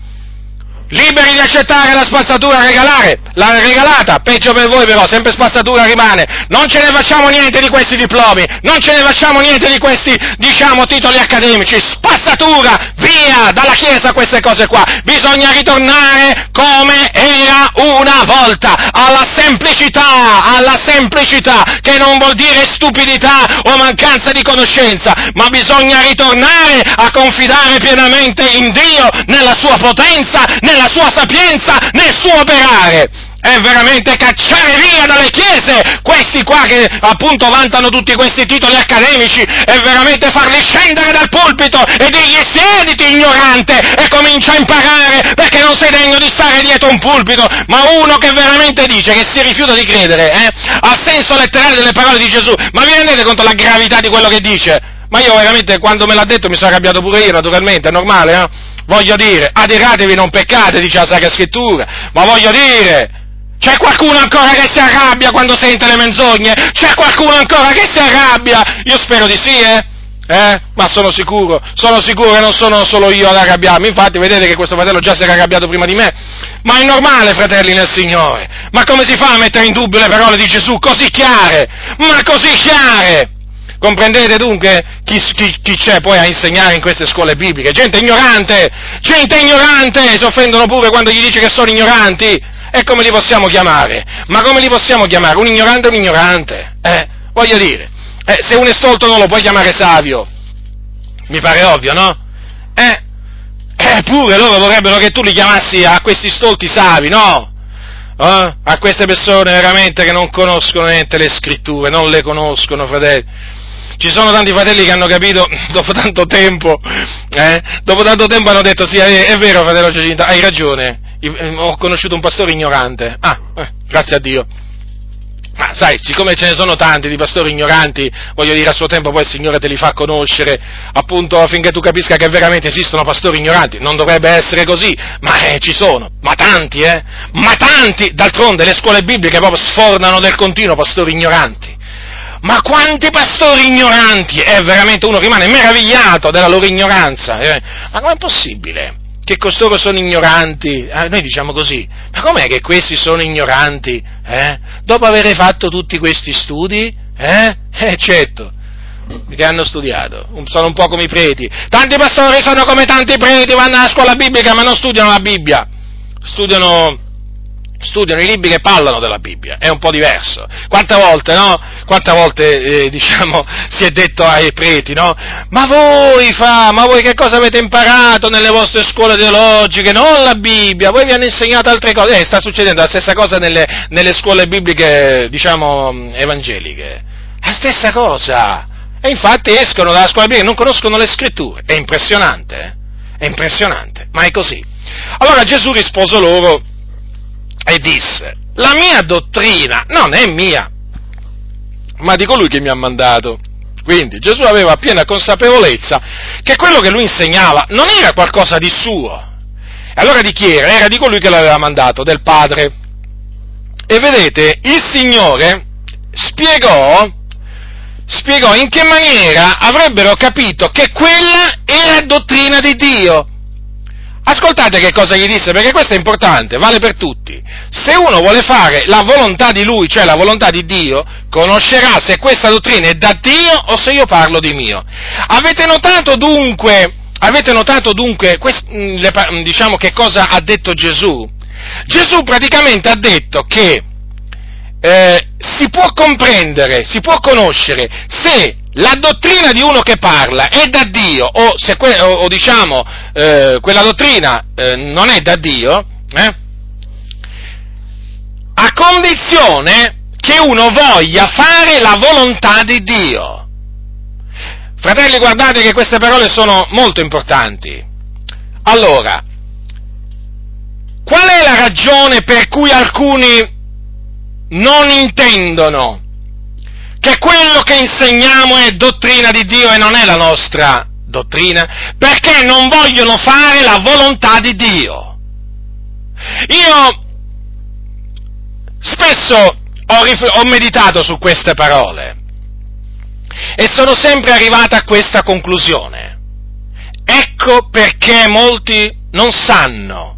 liberi di accettare la spazzatura regalare, la regalata, peggio per voi però, sempre spazzatura rimane, non ce ne facciamo niente di questi diplomi, non ce ne facciamo niente di questi, diciamo, titoli accademici, spazzatura, via dalla Chiesa queste cose qua, bisogna ritornare come era una volta, alla semplicità, alla semplicità, che non vuol dire stupidità o mancanza di conoscenza, ma bisogna ritornare a confidare pienamente in Dio, nella sua potenza, nella nella sua sapienza, nel suo operare. È veramente cacciare via dalle chiese questi qua che appunto vantano tutti questi titoli accademici, è veramente farli scendere dal pulpito e dirgli siediti ignorante e comincia a imparare perché non sei degno di stare dietro un pulpito, ma uno che veramente dice che si rifiuta di credere, eh, al senso letterale delle parole di Gesù, ma vi rendete conto della gravità di quello che dice? Ma io veramente quando me l'ha detto mi sono arrabbiato pure io, naturalmente, è normale, eh? Voglio dire, adiratevi, non peccate, dice la Sacra Scrittura, ma voglio dire, c'è qualcuno ancora che si arrabbia quando sente le menzogne? C'è qualcuno ancora che si arrabbia? Io spero di sì, eh? Eh? Ma sono sicuro, sono sicuro che non sono solo io ad arrabbiarmi, infatti vedete che questo fratello già si era arrabbiato prima di me, ma è normale, fratelli nel Signore, ma come si fa a mettere in dubbio le parole di Gesù così chiare, ma così chiare? Comprendete dunque chi, chi, chi, c'è poi a insegnare in queste scuole bibliche? Gente ignorante! Gente ignorante! Si offendono pure quando gli dice che sono ignoranti! E come li possiamo chiamare? Ma come li possiamo chiamare? Un ignorante è un ignorante! Eh? Voglio dire, eh, se uno è stolto non lo puoi chiamare savio. Mi pare ovvio, no? Eh? Eppure eh, loro vorrebbero che tu li chiamassi a questi stolti savi, no? Eh? A queste persone veramente che non conoscono niente le scritture, non le conoscono, fratelli ci sono tanti fratelli che hanno capito dopo tanto tempo, eh, dopo tanto tempo hanno detto sì, è, è vero fratello Giacinto, hai ragione, eh, ho conosciuto un pastore ignorante, ah, eh, grazie a Dio. Ma sai, siccome ce ne sono tanti di pastori ignoranti, voglio dire, a suo tempo poi il Signore te li fa conoscere, appunto affinché tu capisca che veramente esistono pastori ignoranti. Non dovrebbe essere così, ma eh, ci sono, ma tanti, eh? Ma tanti! D'altronde le scuole bibliche proprio sfornano del continuo pastori ignoranti. Ma quanti pastori ignoranti! E veramente uno rimane meravigliato della loro ignoranza. Eh? Ma com'è possibile che costoro sono ignoranti? Eh, noi diciamo così. Ma com'è che questi sono ignoranti? Eh? Dopo aver fatto tutti questi studi? Eh? Eh, certo che hanno studiato, sono un po' come i preti. Tanti pastori sono come tanti preti, vanno alla scuola biblica ma non studiano la Bibbia, studiano studiano i libri che parlano della Bibbia, è un po' diverso. Quante volte, no? Quante volte, eh, diciamo, si è detto ai preti, no? Ma voi fa, ma voi che cosa avete imparato nelle vostre scuole teologiche? Non la Bibbia, voi vi hanno insegnato altre cose. Eh, sta succedendo la stessa cosa nelle, nelle scuole bibliche, diciamo, evangeliche. La stessa cosa. E infatti escono dalla scuola biblica e non conoscono le scritture. È impressionante, eh? È impressionante, ma è così. Allora Gesù rispose loro, e disse, la mia dottrina non è mia, ma di colui che mi ha mandato. Quindi Gesù aveva piena consapevolezza che quello che lui insegnava non era qualcosa di suo. Allora di chi era? Era di colui che l'aveva mandato, del Padre. E vedete, il Signore spiegò, spiegò in che maniera avrebbero capito che quella era dottrina di Dio. Ascoltate che cosa gli disse, perché questo è importante, vale per tutti. Se uno vuole fare la volontà di lui, cioè la volontà di Dio, conoscerà se questa dottrina è da Dio o se io parlo di mio. Avete notato dunque, avete notato dunque mm, mm, diciamo che cosa ha detto Gesù? Gesù praticamente ha detto che eh, si può comprendere, si può conoscere se la dottrina di uno che parla è da Dio o, que- o, o diciamo eh, quella dottrina eh, non è da Dio, eh, a condizione che uno voglia fare la volontà di Dio. Fratelli, guardate che queste parole sono molto importanti. Allora, qual è la ragione per cui alcuni non intendono che quello che insegniamo è dottrina di Dio e non è la nostra dottrina, perché non vogliono fare la volontà di Dio. Io spesso ho, rif- ho meditato su queste parole e sono sempre arrivato a questa conclusione. Ecco perché molti non sanno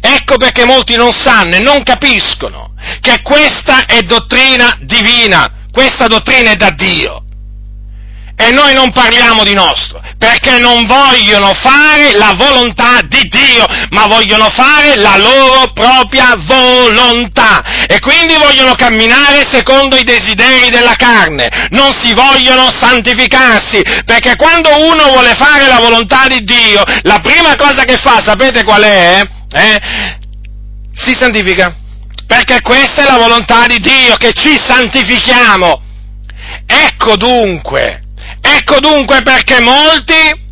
Ecco perché molti non sanno e non capiscono che questa è dottrina divina, questa dottrina è da Dio. E noi non parliamo di nostro, perché non vogliono fare la volontà di Dio, ma vogliono fare la loro propria volontà. E quindi vogliono camminare secondo i desideri della carne, non si vogliono santificarsi, perché quando uno vuole fare la volontà di Dio, la prima cosa che fa, sapete qual è? Eh? Si santifica. Perché questa è la volontà di Dio, che ci santifichiamo. Ecco dunque, Ecco dunque perché molti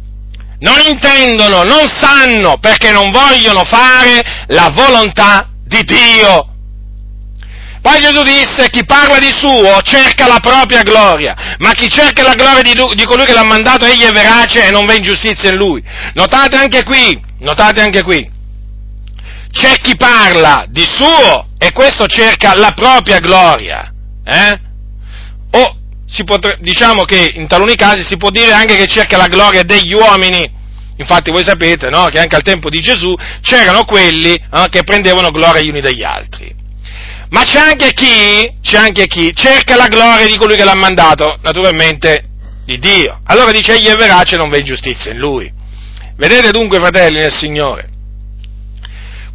non intendono, non sanno, perché non vogliono fare la volontà di Dio. Poi Gesù disse, chi parla di suo cerca la propria gloria, ma chi cerca la gloria di, di colui che l'ha mandato, egli è verace e non v'è ingiustizia in lui. Notate anche qui, notate anche qui, c'è chi parla di suo e questo cerca la propria gloria. Eh? O potre, diciamo che in taluni casi si può dire anche che cerca la gloria degli uomini. Infatti voi sapete no, che anche al tempo di Gesù c'erano quelli eh, che prendevano gloria gli uni dagli altri. Ma c'è anche, chi, c'è anche chi cerca la gloria di colui che l'ha mandato, naturalmente di Dio. Allora dice egli è verace non v'è ingiustizia in lui. Vedete dunque, fratelli nel Signore,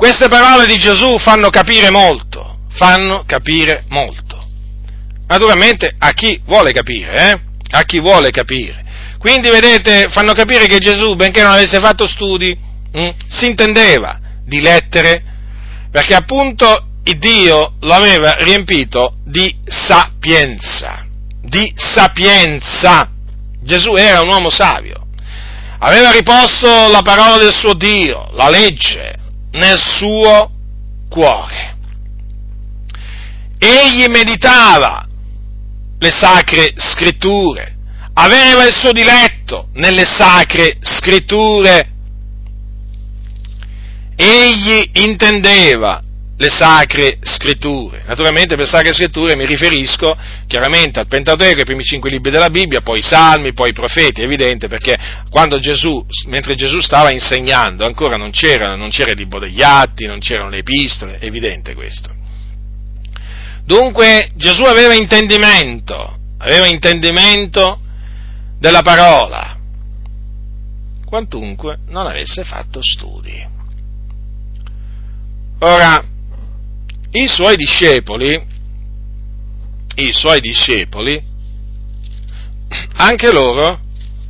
queste parole di Gesù fanno capire molto, fanno capire molto. Naturalmente a chi vuole capire, eh? A chi vuole capire. Quindi, vedete, fanno capire che Gesù, benché non avesse fatto studi, mh, hm, si intendeva di lettere, perché appunto Dio lo aveva riempito di sapienza, di sapienza. Gesù era un uomo savio, aveva riposto la parola del suo Dio, la legge, nel suo cuore. Egli meditava le sacre scritture, aveva il suo diletto nelle sacre scritture, egli intendeva le sacre scritture. Naturalmente per sacre scritture mi riferisco chiaramente al Pentateuco, ai primi cinque libri della Bibbia, poi i salmi, poi i profeti, è evidente perché quando Gesù, mentre Gesù stava insegnando, ancora non c'era, non c'era il libro degli atti, non c'erano le epistole, è evidente questo. Dunque Gesù aveva intendimento, aveva intendimento della parola, quantunque non avesse fatto studi. Ora, i suoi discepoli, i suoi discepoli, anche loro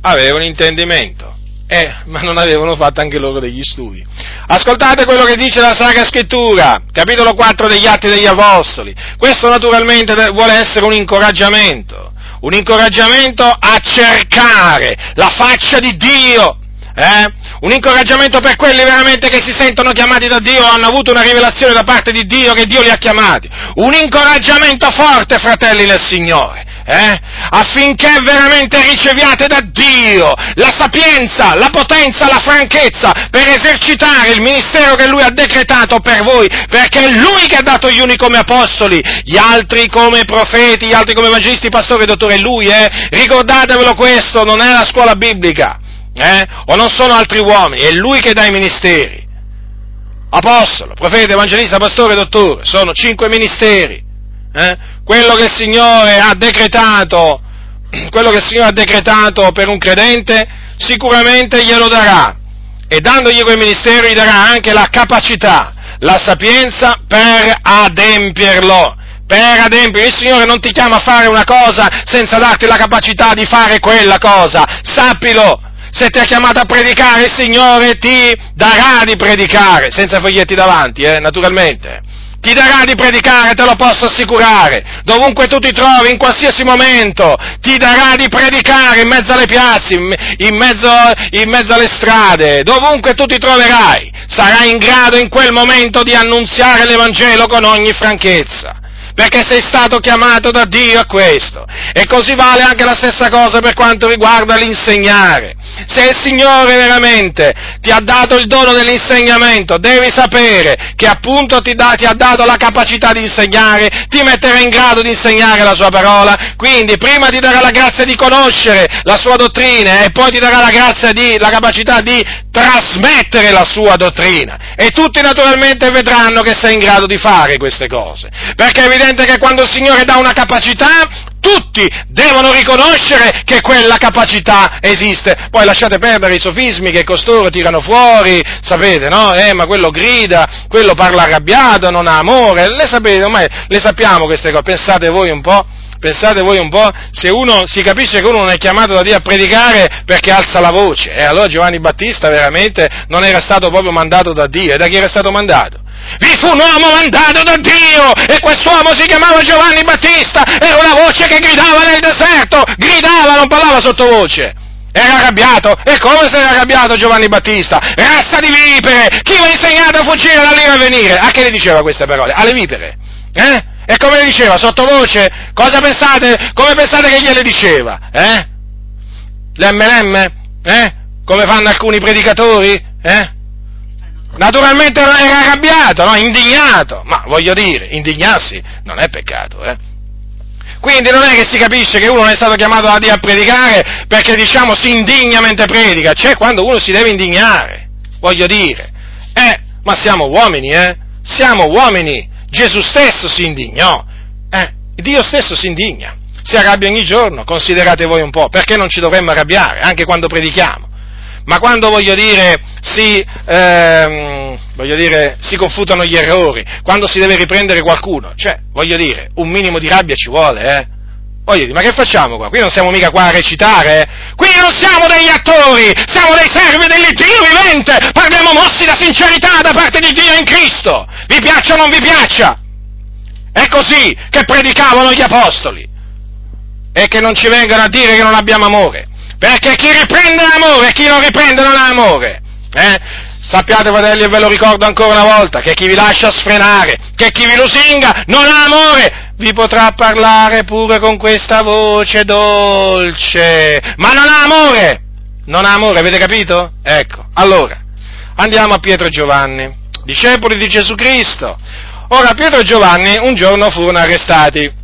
avevano intendimento eh, ma non avevano fatto anche loro degli studi. Ascoltate quello che dice la Sacra Scrittura, capitolo 4 degli Atti degli Apostoli. Questo naturalmente vuole essere un incoraggiamento, un incoraggiamento a cercare la faccia di Dio, eh? un incoraggiamento per quelli veramente che si sentono chiamati da Dio, hanno avuto una rivelazione da parte di Dio che Dio li ha chiamati, un incoraggiamento forte, fratelli nel Signore eh? affinché veramente riceviate da Dio la sapienza, la potenza, la franchezza per esercitare il ministero che Lui ha decretato per voi, perché è Lui che ha dato gli uni come apostoli, gli altri come profeti, gli altri come evangelisti, pastori, dottori, è Lui, eh? ricordatevelo questo, non è la scuola biblica, eh? o non sono altri uomini, è Lui che dà i ministeri. Apostolo, profeta, evangelista, pastore, dottore, sono cinque ministeri. Eh? quello che il Signore ha decretato, quello che il Signore ha decretato per un credente, sicuramente glielo darà. E dandogli quel ministero gli darà anche la capacità, la sapienza per adempierlo. Per adempierlo, il Signore non ti chiama a fare una cosa senza darti la capacità di fare quella cosa. Sappilo, se ti ha chiamato a predicare, il Signore ti darà di predicare, senza foglietti davanti, eh, naturalmente ti darà di predicare, te lo posso assicurare, dovunque tu ti trovi, in qualsiasi momento, ti darà di predicare in mezzo alle piazze, in mezzo, in mezzo alle strade, dovunque tu ti troverai, sarai in grado in quel momento di annunziare l'Evangelo con ogni franchezza perché sei stato chiamato da Dio a questo. E così vale anche la stessa cosa per quanto riguarda l'insegnare. Se il Signore veramente ti ha dato il dono dell'insegnamento, devi sapere che appunto ti, da, ti, ha dato la capacità di insegnare, ti metterà in grado di insegnare la sua parola, quindi prima ti darà la grazia di conoscere la sua dottrina e poi ti darà la grazia di, la capacità di trasmettere la sua dottrina. E tutti naturalmente vedranno che sei in grado di fare queste cose, perché è evidente che quando il Signore dà una capacità, tutti devono riconoscere che quella capacità esiste. Poi lasciate perdere i sofismi che costoro tirano fuori, sapete, no? Eh, ma quello grida, quello parla arrabbiato, non ha amore, le sapete, ormai le sappiamo queste cose, pensate voi un po'. Pensate voi un po', se uno si capisce che uno non è chiamato da Dio a predicare perché alza la voce, e allora Giovanni Battista veramente non era stato proprio mandato da Dio, e da chi era stato mandato? Vi fu un uomo mandato da Dio e quest'uomo si chiamava Giovanni Battista, era una voce che gridava nel deserto, gridava, non parlava sottovoce. Era arrabbiato, e come se era arrabbiato Giovanni Battista? Razza di vipere! Chi vi ha insegnato a fuggire dall'ira a venire? A che le diceva queste parole? Alle vipere? Eh? E come le diceva? Sottovoce? Cosa pensate? Come pensate che gliele diceva? Eh? L'MLM? Eh? Come fanno alcuni predicatori? Eh? Naturalmente era arrabbiato, no? indignato, ma voglio dire, indignarsi non è peccato, eh? Quindi non è che si capisce che uno non è stato chiamato da Dio a predicare perché diciamo si indigna mentre predica, c'è quando uno si deve indignare, voglio dire. Eh, ma siamo uomini, eh? Siamo uomini. Gesù stesso si indignò, eh? Dio stesso si indigna. Si arrabbia ogni giorno, considerate voi un po', perché non ci dovremmo arrabbiare, anche quando predichiamo? Ma quando voglio dire, si, ehm, voglio dire, si confutano gli errori, quando si deve riprendere qualcuno, cioè, voglio dire, un minimo di rabbia ci vuole, eh? Voglio dire, ma che facciamo qua? Qui non siamo mica qua a recitare, eh? Qui non siamo degli attori, siamo dei servi dell'Iddio vivente, parliamo mossi da sincerità da parte di Dio in Cristo, vi piaccia o non vi piaccia? È così che predicavano gli apostoli e che non ci vengano a dire che non abbiamo amore. Perché chi riprende l'amore e chi non riprende non ha amore. Eh? Sappiate, fratelli, e ve lo ricordo ancora una volta, che chi vi lascia sfrenare, che chi vi lusinga non ha amore, vi potrà parlare pure con questa voce dolce, ma non ha amore. Non ha amore, avete capito? Ecco, allora, andiamo a Pietro e Giovanni, discepoli di Gesù Cristo. Ora, Pietro e Giovanni un giorno furono arrestati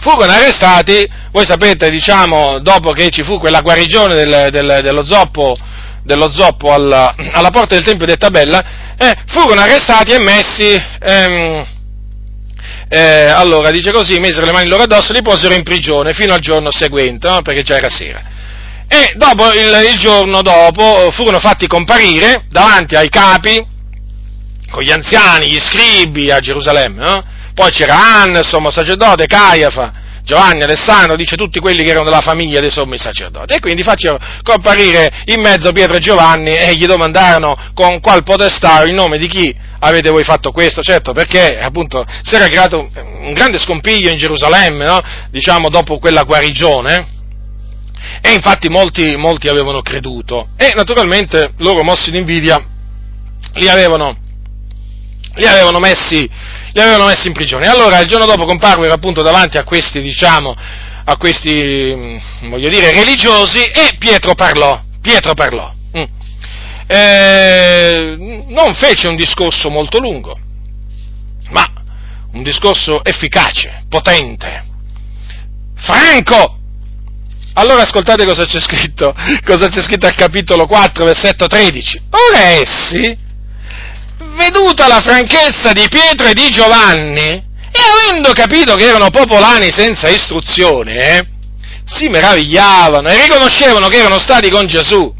furono arrestati, voi sapete, diciamo, dopo che ci fu quella guarigione del, del, dello zoppo, dello zoppo alla, alla, porta del Tempio di Tabella, eh, furono arrestati e messi, ehm, eh, allora dice così, misero le mani loro addosso, li posero in prigione fino al giorno seguente, no? perché già era sera. E dopo, il, il giorno dopo furono fatti comparire davanti ai capi, con gli anziani, gli scribi a Gerusalemme, no? Poi c'era Anna, il sommo sacerdote, Caiafa, Giovanni, Alessandro, dice tutti quelli che erano della famiglia dei sommi sacerdoti. E quindi facevano comparire in mezzo Pietro e Giovanni e gli domandarono con qual potestà il nome di chi avete voi fatto questo, certo, perché appunto si era creato un grande scompiglio in Gerusalemme, no? diciamo dopo quella guarigione, e infatti molti, molti avevano creduto, e naturalmente loro mossi d'invidia li avevano, li avevano messi li avevano messi in prigione. Allora il giorno dopo comparvero appunto davanti a questi, diciamo, a questi, mm, voglio dire, religiosi e Pietro parlò. Pietro parlò. Mm. Eh, non fece un discorso molto lungo, ma un discorso efficace, potente, franco. Allora ascoltate cosa c'è scritto, cosa c'è scritto al capitolo 4, versetto 13. Ora essi, veduta la franchezza di Pietro e di Giovanni, e avendo capito che erano popolani senza istruzione, eh, si meravigliavano e riconoscevano che erano stati con Gesù.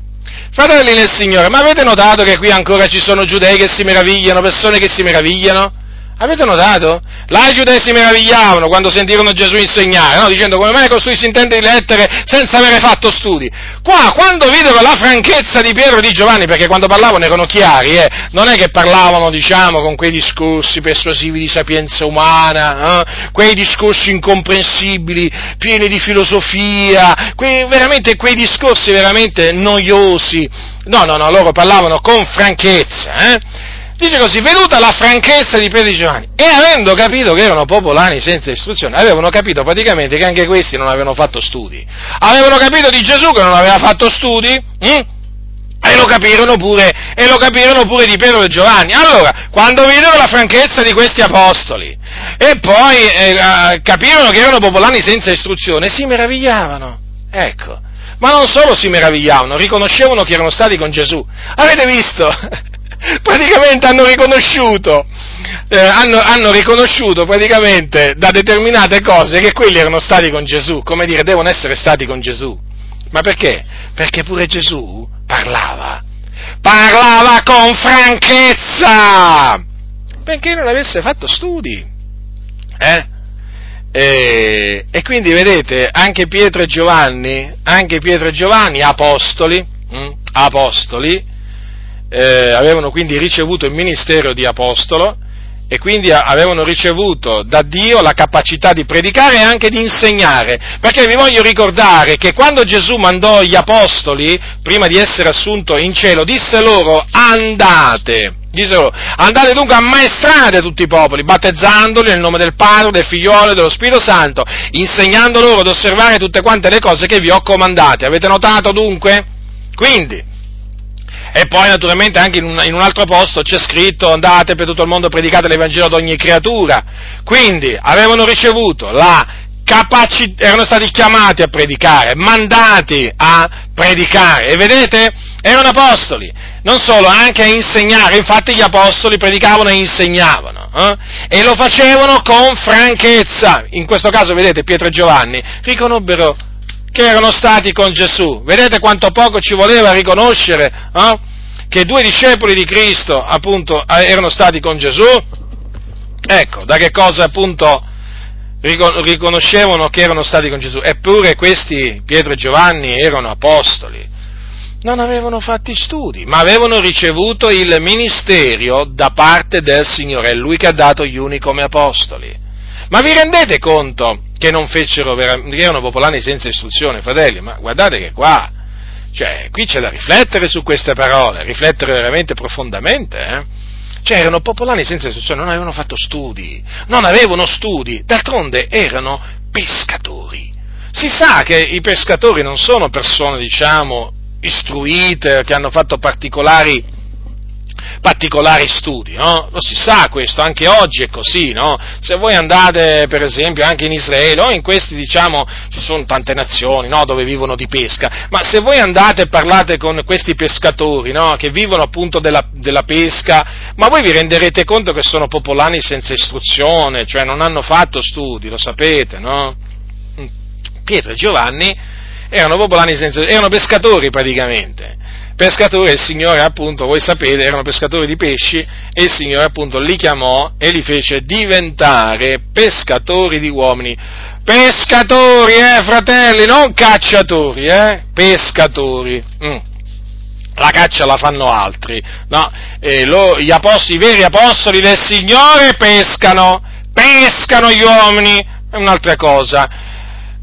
Fratelli nel Signore, ma avete notato che qui ancora ci sono giudei che si meravigliano, persone che si meravigliano? Avete notato? Là i giudei si meravigliavano quando sentirono Gesù insegnare, no? dicendo come mai costui si intende di lettere senza avere fatto studi. Qua, quando videro la franchezza di Pietro e di Giovanni, perché quando parlavano erano chiari, eh? non è che parlavano, diciamo, con quei discorsi persuasivi di sapienza umana, eh? quei discorsi incomprensibili, pieni di filosofia, quei, veramente quei discorsi veramente noiosi. No, no, no, loro parlavano con franchezza, eh? Dice così, venuta la franchezza di Pietro e Giovanni, e avendo capito che erano popolani senza istruzione, avevano capito praticamente che anche questi non avevano fatto studi. Avevano capito di Gesù che non aveva fatto studi, hm? e lo capirono pure, e lo capirono pure di Pietro e Giovanni. Allora, quando videro la franchezza di questi apostoli, e poi eh, capirono che erano popolani senza istruzione, si meravigliavano. Ecco. Ma non solo si meravigliavano, riconoscevano che erano stati con Gesù. Avete visto? Praticamente hanno riconosciuto, eh, hanno, hanno riconosciuto praticamente da determinate cose che quelli erano stati con Gesù, come dire, devono essere stati con Gesù. Ma perché? Perché pure Gesù parlava, parlava con franchezza, perché non avesse fatto studi. Eh? E, e, quindi vedete, anche Pietro e Giovanni, anche Pietro e Giovanni, apostoli, hm, apostoli, eh, avevano quindi ricevuto il ministero di apostolo e quindi avevano ricevuto da Dio la capacità di predicare e anche di insegnare. Perché vi voglio ricordare che quando Gesù mandò gli apostoli, prima di essere assunto in cielo, disse loro andate. Disse andate dunque a ammaestrate tutti i popoli, battezzandoli nel nome del Padre, del Figliolo e dello Spirito Santo, insegnando loro ad osservare tutte quante le cose che vi ho comandate. Avete notato dunque? Quindi, e poi naturalmente anche in un, in un, altro posto c'è scritto andate per tutto il mondo, predicate l'Evangelo ad ogni creatura. Quindi avevano ricevuto la capacità, erano stati chiamati a predicare, mandati a predicare. E vedete, erano apostoli, non solo, anche a insegnare. Infatti gli apostoli predicavano e insegnavano. Eh? E lo facevano con franchezza. In questo caso, vedete, Pietro e Giovanni riconobbero che erano stati con Gesù. Vedete quanto poco ci voleva riconoscere eh? che due discepoli di Cristo appunto erano stati con Gesù? Ecco, da che cosa appunto riconoscevano che erano stati con Gesù? Eppure questi, Pietro e Giovanni, erano apostoli. Non avevano fatto studi, ma avevano ricevuto il ministero da parte del Signore, è Lui che ha dato gli uni come apostoli. Ma vi rendete conto che non fecero, che erano popolani senza istruzione, fratelli, ma guardate che qua, cioè, qui c'è da riflettere su queste parole, riflettere veramente profondamente, eh? Cioè, erano popolani senza istruzione, non avevano fatto studi, non avevano studi, d'altronde erano pescatori. Si sa che i pescatori non sono persone, diciamo, istruite, che hanno fatto particolari particolari studi, no? Lo si sa questo, anche oggi è così, no? Se voi andate, per esempio, anche in Israele o in questi, diciamo, ci sono tante nazioni, no? Dove vivono di pesca, ma se voi andate e parlate con questi pescatori, no? Che vivono appunto della, della pesca, ma voi vi renderete conto che sono popolani senza istruzione, cioè non hanno fatto studi, lo sapete, no? Pietro e Giovanni erano popolani senza, erano pescatori praticamente pescatori e il Signore appunto, voi sapete, erano pescatori di pesci e il Signore appunto li chiamò e li fece diventare pescatori di uomini. Pescatori, eh, fratelli, non cacciatori, eh, pescatori. Mm. La caccia la fanno altri, no? Lo, gli apostoli, i veri apostoli del Signore pescano, pescano gli uomini, è un'altra cosa,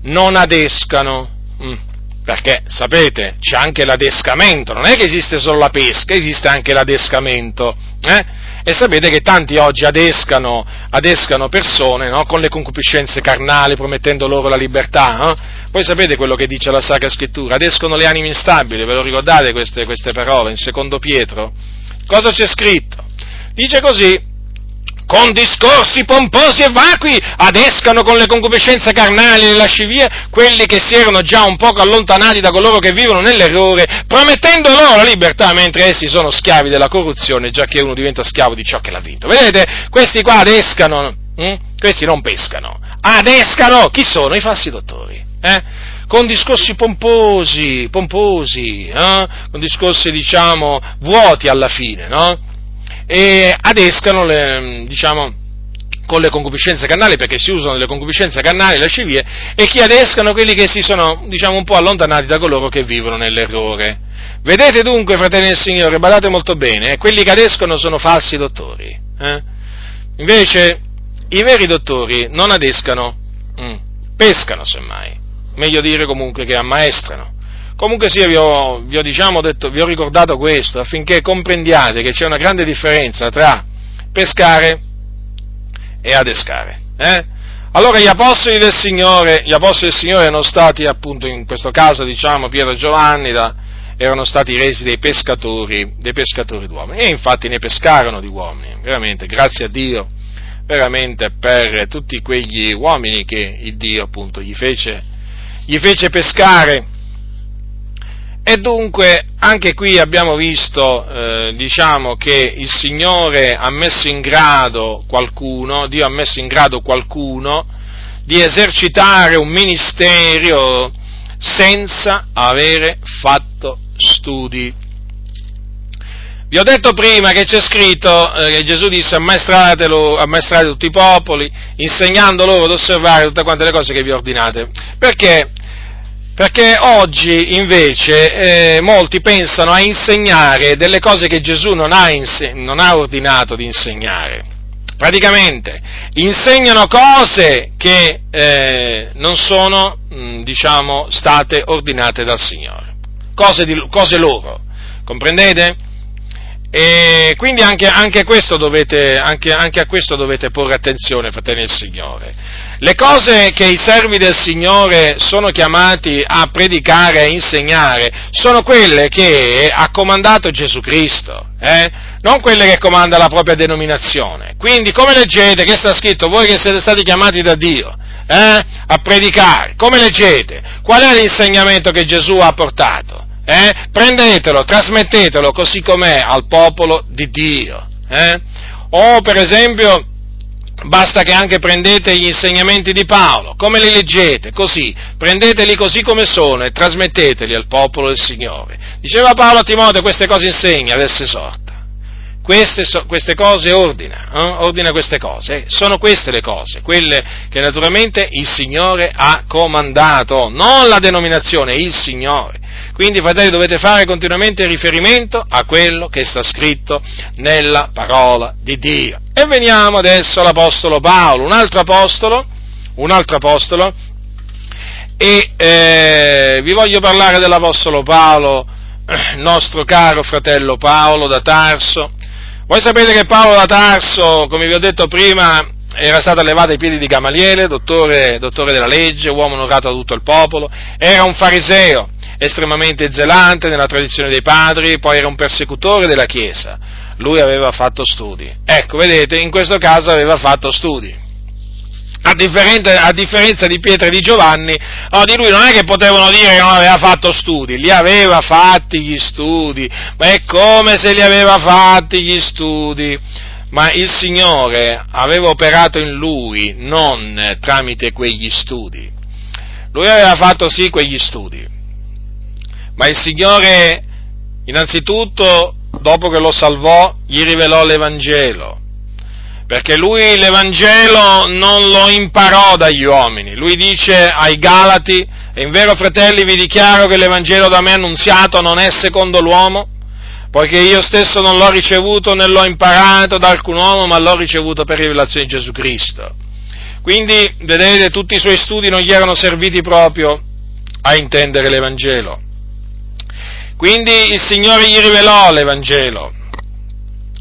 non adescano. Mm perché sapete, c'è anche l'adescamento, non è che esiste solo la pesca, esiste anche l'adescamento. Eh? E sapete che tanti oggi adescano, adescano persone no? con le concupiscenze carnali, promettendo loro la libertà. Eh? Poi sapete quello che dice la Sacra Scrittura, adescono le anime instabili, ve lo ricordate queste, queste parole in secondo Pietro? Cosa c'è scritto? Dice così, con discorsi pomposi e vacui adescano con le concupiscenze carnali e lascivie quelli che si erano già un poco allontanati da coloro che vivono nell'errore, promettendo loro la libertà mentre essi sono schiavi della corruzione, già che uno diventa schiavo di ciò che l'ha vinto. Vedete? Questi qua adescano, hm? questi non pescano, adescano, chi sono? I falsi dottori. Eh? con discorsi pomposi, pomposi, eh? con discorsi diciamo vuoti alla fine, no? E adescano le, diciamo, con le concupiscenze carnali, perché si usano le concupiscenze carnali, lascivie, e chi adescano quelli che si sono, diciamo, un po' allontanati da coloro che vivono nell'errore. Vedete dunque, fratelli del Signore, badate molto bene, eh, quelli che adescono sono falsi dottori. Eh? Invece, i veri dottori non adescano, mm, pescano semmai, meglio dire comunque che ammaestrano. Comunque sia, vi ho, vi ho, diciamo, detto, vi ho ricordato questo affinché comprendiate che c'è una grande differenza tra pescare e adescare. Eh? Allora gli apostoli del Signore, gli apostoli del Signore erano stati appunto in questo caso diciamo Pietro e Giovanni da, erano stati resi dei pescatori, dei pescatori d'uomini e infatti ne pescarono di uomini, veramente, grazie a Dio, veramente per tutti quegli uomini che il Dio appunto gli fece, gli fece pescare e dunque anche qui abbiamo visto, eh, diciamo, che il Signore ha messo in grado qualcuno, Dio ha messo in grado qualcuno di esercitare un ministero senza avere fatto studi. Vi ho detto prima che c'è scritto eh, che Gesù disse ammaestrate tutti i popoli, insegnando loro ad osservare tutte quante le cose che vi ordinate. Perché? Perché oggi invece eh, molti pensano a insegnare delle cose che Gesù non ha, inse- non ha ordinato di insegnare. Praticamente insegnano cose che eh, non sono, mh, diciamo, state ordinate dal Signore, cose, di, cose loro, comprendete? E quindi anche, anche, dovete, anche, anche, a questo dovete porre attenzione, fratelli del Signore. Le cose che i servi del Signore sono chiamati a predicare e insegnare sono quelle che ha comandato Gesù Cristo, eh? non quelle che comanda la propria denominazione. Quindi come leggete che sta scritto voi che siete stati chiamati da Dio eh? a predicare? Come leggete? Qual è l'insegnamento che Gesù ha portato? Eh? Prendetelo, trasmettetelo così com'è al popolo di Dio. Eh? O per esempio, basta che anche prendete gli insegnamenti di Paolo, come li leggete? Così, prendeteli così come sono e trasmetteteli al popolo del Signore. Diceva Paolo a Timoteo, queste cose insegna, adesso esorta. Queste, so, queste, cose ordina, eh? ordina queste cose, sono queste le cose, quelle che naturalmente il Signore ha comandato, non la denominazione, il Signore. Quindi, fratelli, dovete fare continuamente riferimento a quello che sta scritto nella parola di Dio. E veniamo adesso all'Apostolo Paolo, un altro Apostolo, un altro Apostolo, e eh, vi voglio parlare dell'Apostolo Paolo, eh, nostro caro fratello Paolo da Tarso. Voi sapete che Paolo da Tarso, come vi ho detto prima, era stato allevato ai piedi di Gamaliele, dottore, dottore della legge, uomo onorato da tutto il popolo, era un fariseo, estremamente zelante nella tradizione dei padri, poi era un persecutore della Chiesa. Lui aveva fatto studi. Ecco, vedete, in questo caso aveva fatto studi. A, a differenza di Pietro e di Giovanni, no, di lui non è che potevano dire che non aveva fatto studi, li aveva fatti gli studi, ma è come se li aveva fatti gli studi ma il Signore aveva operato in lui non tramite quegli studi. Lui aveva fatto sì quegli studi, ma il Signore innanzitutto, dopo che lo salvò, gli rivelò l'Evangelo, perché lui l'Evangelo non lo imparò dagli uomini. Lui dice ai Galati, e in vero fratelli vi dichiaro che l'Evangelo da me annunziato non è secondo l'uomo, poiché io stesso non l'ho ricevuto né l'ho imparato da alcun uomo, ma l'ho ricevuto per rivelazione di Gesù Cristo. Quindi, vedete, tutti i suoi studi non gli erano serviti proprio a intendere l'Evangelo. Quindi il Signore gli rivelò l'Evangelo,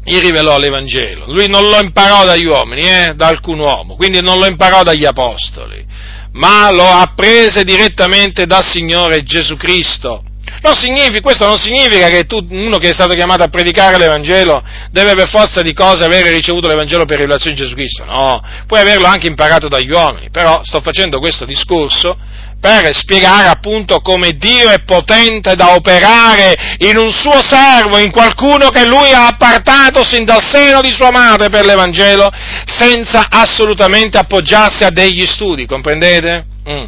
gli rivelò l'Evangelo. Lui non lo imparò dagli uomini, eh, da alcun uomo, quindi non lo imparò dagli apostoli, ma lo apprese direttamente dal Signore Gesù Cristo. Non significa, questo non significa che tu, uno che è stato chiamato a predicare l'Evangelo deve per forza di cose avere ricevuto l'Evangelo per rivelazione di Gesù Cristo, no, puoi averlo anche imparato dagli uomini, però sto facendo questo discorso per spiegare appunto come Dio è potente da operare in un suo servo, in qualcuno che lui ha appartato sin dal seno di sua madre per l'Evangelo, senza assolutamente appoggiarsi a degli studi, comprendete? Mm.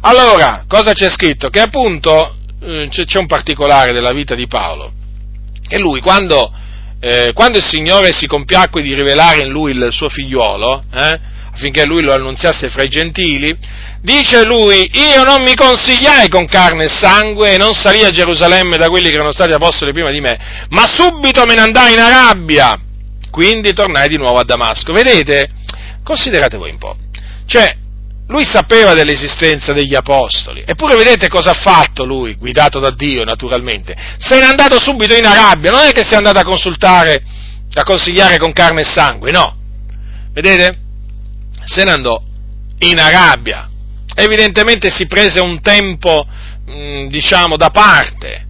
Allora, cosa c'è scritto? Che appunto eh, c'è un particolare della vita di Paolo, che lui quando, eh, quando il Signore si compiacque di rivelare in lui il suo figliuolo, eh, affinché lui lo annunziasse fra i gentili, dice lui, io non mi consigliai con carne e sangue e non salì a Gerusalemme da quelli che erano stati apostoli prima di me, ma subito me ne andai in Arabia, quindi tornai di nuovo a Damasco. Vedete? Considerate voi un po'. Cioè, lui sapeva dell'esistenza degli apostoli, eppure vedete cosa ha fatto lui, guidato da Dio naturalmente. Se n'è andato subito in Arabia, non è che si è andato a consultare, a consigliare con carne e sangue, no. Vedete? Se ne andò in Arabia. Evidentemente si prese un tempo, mm, diciamo, da parte.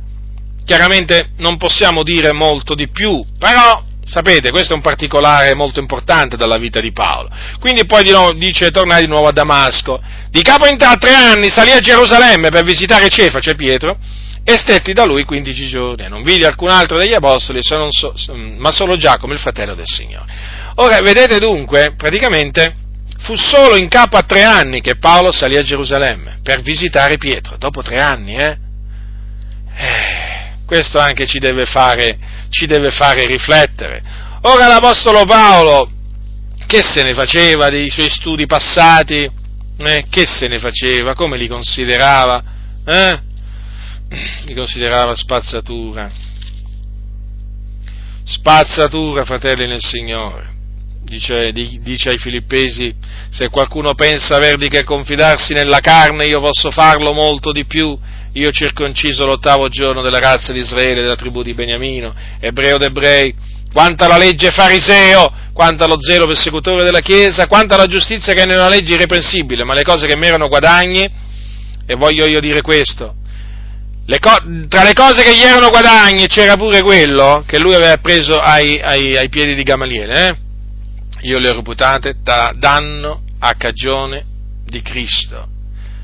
Chiaramente non possiamo dire molto di più, però Sapete, questo è un particolare molto importante dalla vita di Paolo. Quindi poi di nuovo, dice tornai di nuovo a Damasco. Di capo in tre anni salì a Gerusalemme per visitare Cefa, cioè Pietro, e stetti da lui 15 giorni. Non vidi alcun altro degli apostoli, so, ma solo Giacomo, il fratello del Signore. Ora, vedete dunque, praticamente fu solo in capo a tre anni che Paolo salì a Gerusalemme per visitare Pietro. Dopo tre anni, eh? eh questo anche ci deve fare, ci deve fare riflettere. Ora l'Apostolo Paolo, che se ne faceva dei suoi studi passati? Eh, che se ne faceva? Come li considerava? Eh? Li considerava spazzatura. Spazzatura, fratelli nel Signore. Dice, dice, ai filippesi, se qualcuno pensa aver di che confidarsi nella carne, io posso farlo molto di più io circonciso l'ottavo giorno della razza di Israele, della tribù di Beniamino, ebreo d'ebrei, quanto alla legge fariseo, quanto allo zelo persecutore della Chiesa, quanto alla giustizia che è nella legge irreprensibile, ma le cose che mi erano guadagni, e voglio io dire questo, le co- tra le cose che gli erano guadagni c'era pure quello che lui aveva preso ai, ai, ai piedi di Gamaliele, eh? Io le ho reputate da danno a cagione di Cristo.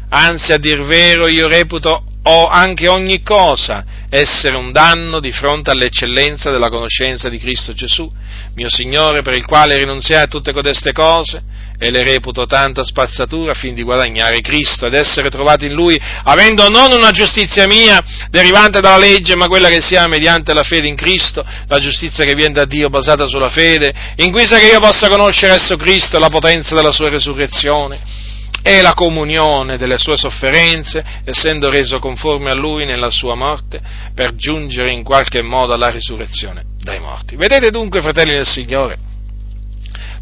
Anzi, a dir vero, io reputo o anche ogni cosa essere un danno di fronte all'eccellenza della conoscenza di Cristo Gesù, mio Signore, per il quale rinunziai a tutte codeste cose e le reputo tanta spazzatura fin di guadagnare Cristo ed essere trovato in Lui, avendo non una giustizia mia derivante dalla legge, ma quella che si ha mediante la fede in Cristo, la giustizia che viene da Dio basata sulla fede, in guisa che io possa conoscere esso Cristo e la potenza della sua resurrezione e la comunione delle sue sofferenze, essendo reso conforme a lui nella sua morte, per giungere in qualche modo alla risurrezione dai morti. Vedete dunque, fratelli del Signore,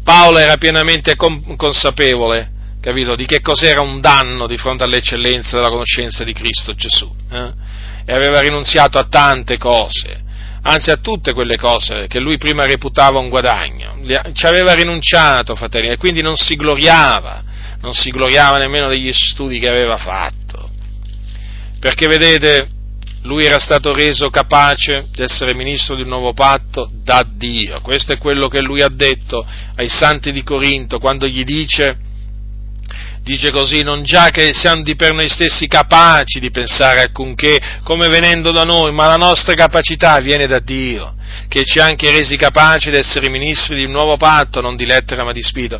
Paolo era pienamente consapevole, capito, di che cos'era un danno di fronte all'eccellenza della conoscenza di Cristo Gesù, eh? e aveva rinunziato a tante cose, anzi a tutte quelle cose che lui prima reputava un guadagno, ci aveva rinunciato, fratelli, e quindi non si gloriava non si gloriava nemmeno degli studi che aveva fatto, perché vedete, lui era stato reso capace di essere ministro di un nuovo patto da Dio. Questo è quello che lui ha detto ai santi di Corinto quando gli dice, dice così, non già che siamo di per noi stessi capaci di pensare alcunché come venendo da noi, ma la nostra capacità viene da Dio che ci ha anche resi capaci di essere ministri di un nuovo patto, non di lettera ma di spirito,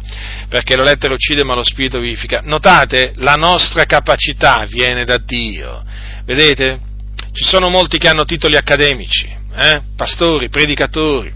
perché la lettera uccide ma lo spirito vivifica. Notate, la nostra capacità viene da Dio. Vedete? Ci sono molti che hanno titoli accademici, eh? pastori, predicatori,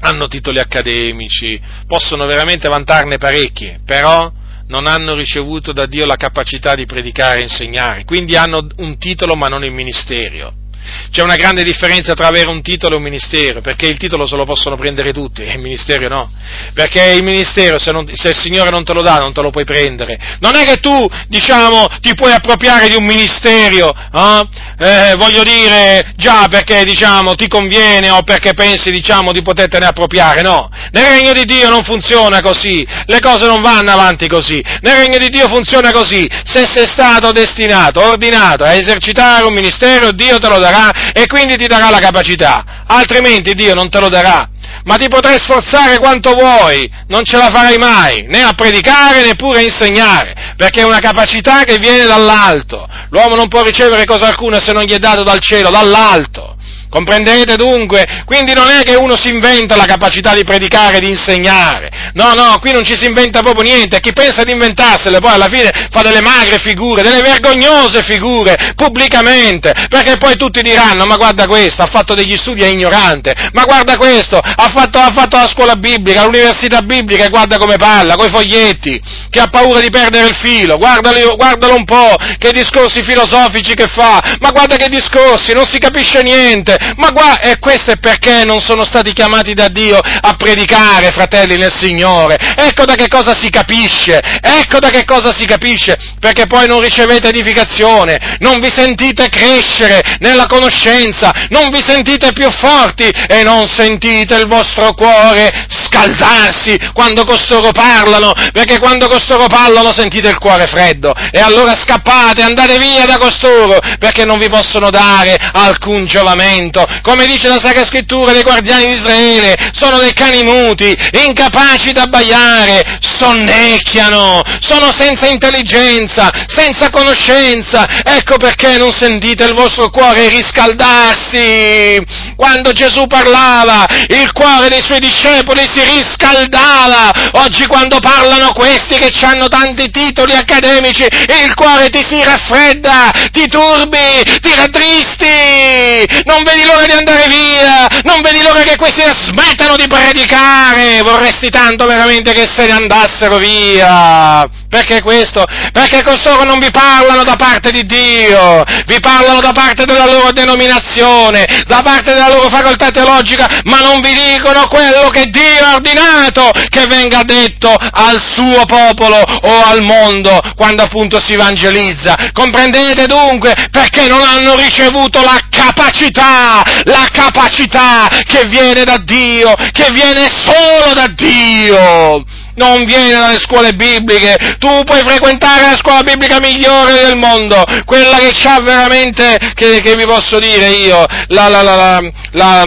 hanno titoli accademici, possono veramente vantarne parecchi, però non hanno ricevuto da Dio la capacità di predicare e insegnare, quindi hanno un titolo ma non il ministero. C'è una grande differenza tra avere un titolo e un ministero, perché il titolo se lo possono prendere tutti e il ministero no. Perché il ministero, se, non, se, il Signore non te lo dà, non te lo puoi prendere. Non è che tu, diciamo, ti puoi appropriare di un ministero, eh? Eh, voglio dire, già perché, diciamo, ti conviene o perché pensi, diciamo, di potertene appropriare, no. Nel regno di Dio non funziona così, le cose non vanno avanti così. Nel regno di Dio funziona così. Se sei stato destinato, ordinato a esercitare un ministero, Dio te lo darà darà e quindi ti darà la capacità, altrimenti Dio non te lo darà. Ma ti potrai sforzare quanto vuoi, non ce la farai mai, né a predicare neppure a insegnare, perché è una capacità che viene dall'alto. L'uomo non può ricevere cosa alcuna se non gli è dato dal cielo, dall'alto Comprendete dunque? Quindi non è che uno si inventa la capacità di predicare, di insegnare. No, no, qui non ci si inventa proprio niente. Chi pensa di inventarsele poi alla fine fa delle magre figure, delle vergognose figure, pubblicamente. Perché poi tutti diranno, ma guarda questo, ha fatto degli studi, è ignorante. Ma guarda questo, ha fatto, ha fatto la scuola biblica, l'università biblica e guarda come parla, coi foglietti, che ha paura di perdere il filo. Guardalo, guardalo un po', che discorsi filosofici che fa. Ma guarda che discorsi, non si capisce niente ma guarda, e questo è perché non sono stati chiamati da Dio a predicare, fratelli nel Signore. Ecco da che cosa si capisce, ecco da che cosa si capisce, perché poi non ricevete edificazione, non vi sentite crescere nella conoscenza, non vi sentite più forti e non sentite il vostro cuore scaldarsi quando costoro parlano, perché quando costoro parlano sentite il cuore freddo e allora scappate, andate via da costoro, perché non vi possono dare alcun giovamento Egitto, come dice la Sacra Scrittura dei guardiani di Israele, sono dei cani muti, incapaci da abbaiare, sonnecchiano, sono senza intelligenza, senza conoscenza, ecco perché non sentite il vostro cuore riscaldarsi. Quando Gesù parlava, il cuore dei suoi discepoli si riscaldava, oggi quando parlano questi che hanno tanti titoli accademici, il cuore ti si raffredda, ti turbi, ti rattristi, non vedi l'ora di andare via, non vedi l'ora che questi smettano di predicare, vorresti tanto veramente che se ne andassero via. Perché questo? Perché costoro non vi parlano da parte di Dio, vi parlano da parte della loro denominazione, da parte della loro facoltà teologica, ma non vi dicono quello che Dio ha ordinato che venga detto al suo popolo o al mondo quando appunto si evangelizza. Comprendete dunque perché non hanno ricevuto la capacità, la capacità che viene da Dio, che viene solo da Dio non viene dalle scuole bibliche, tu puoi frequentare la scuola biblica migliore del mondo, quella che ha veramente, che, che vi posso dire io, la, la, la, la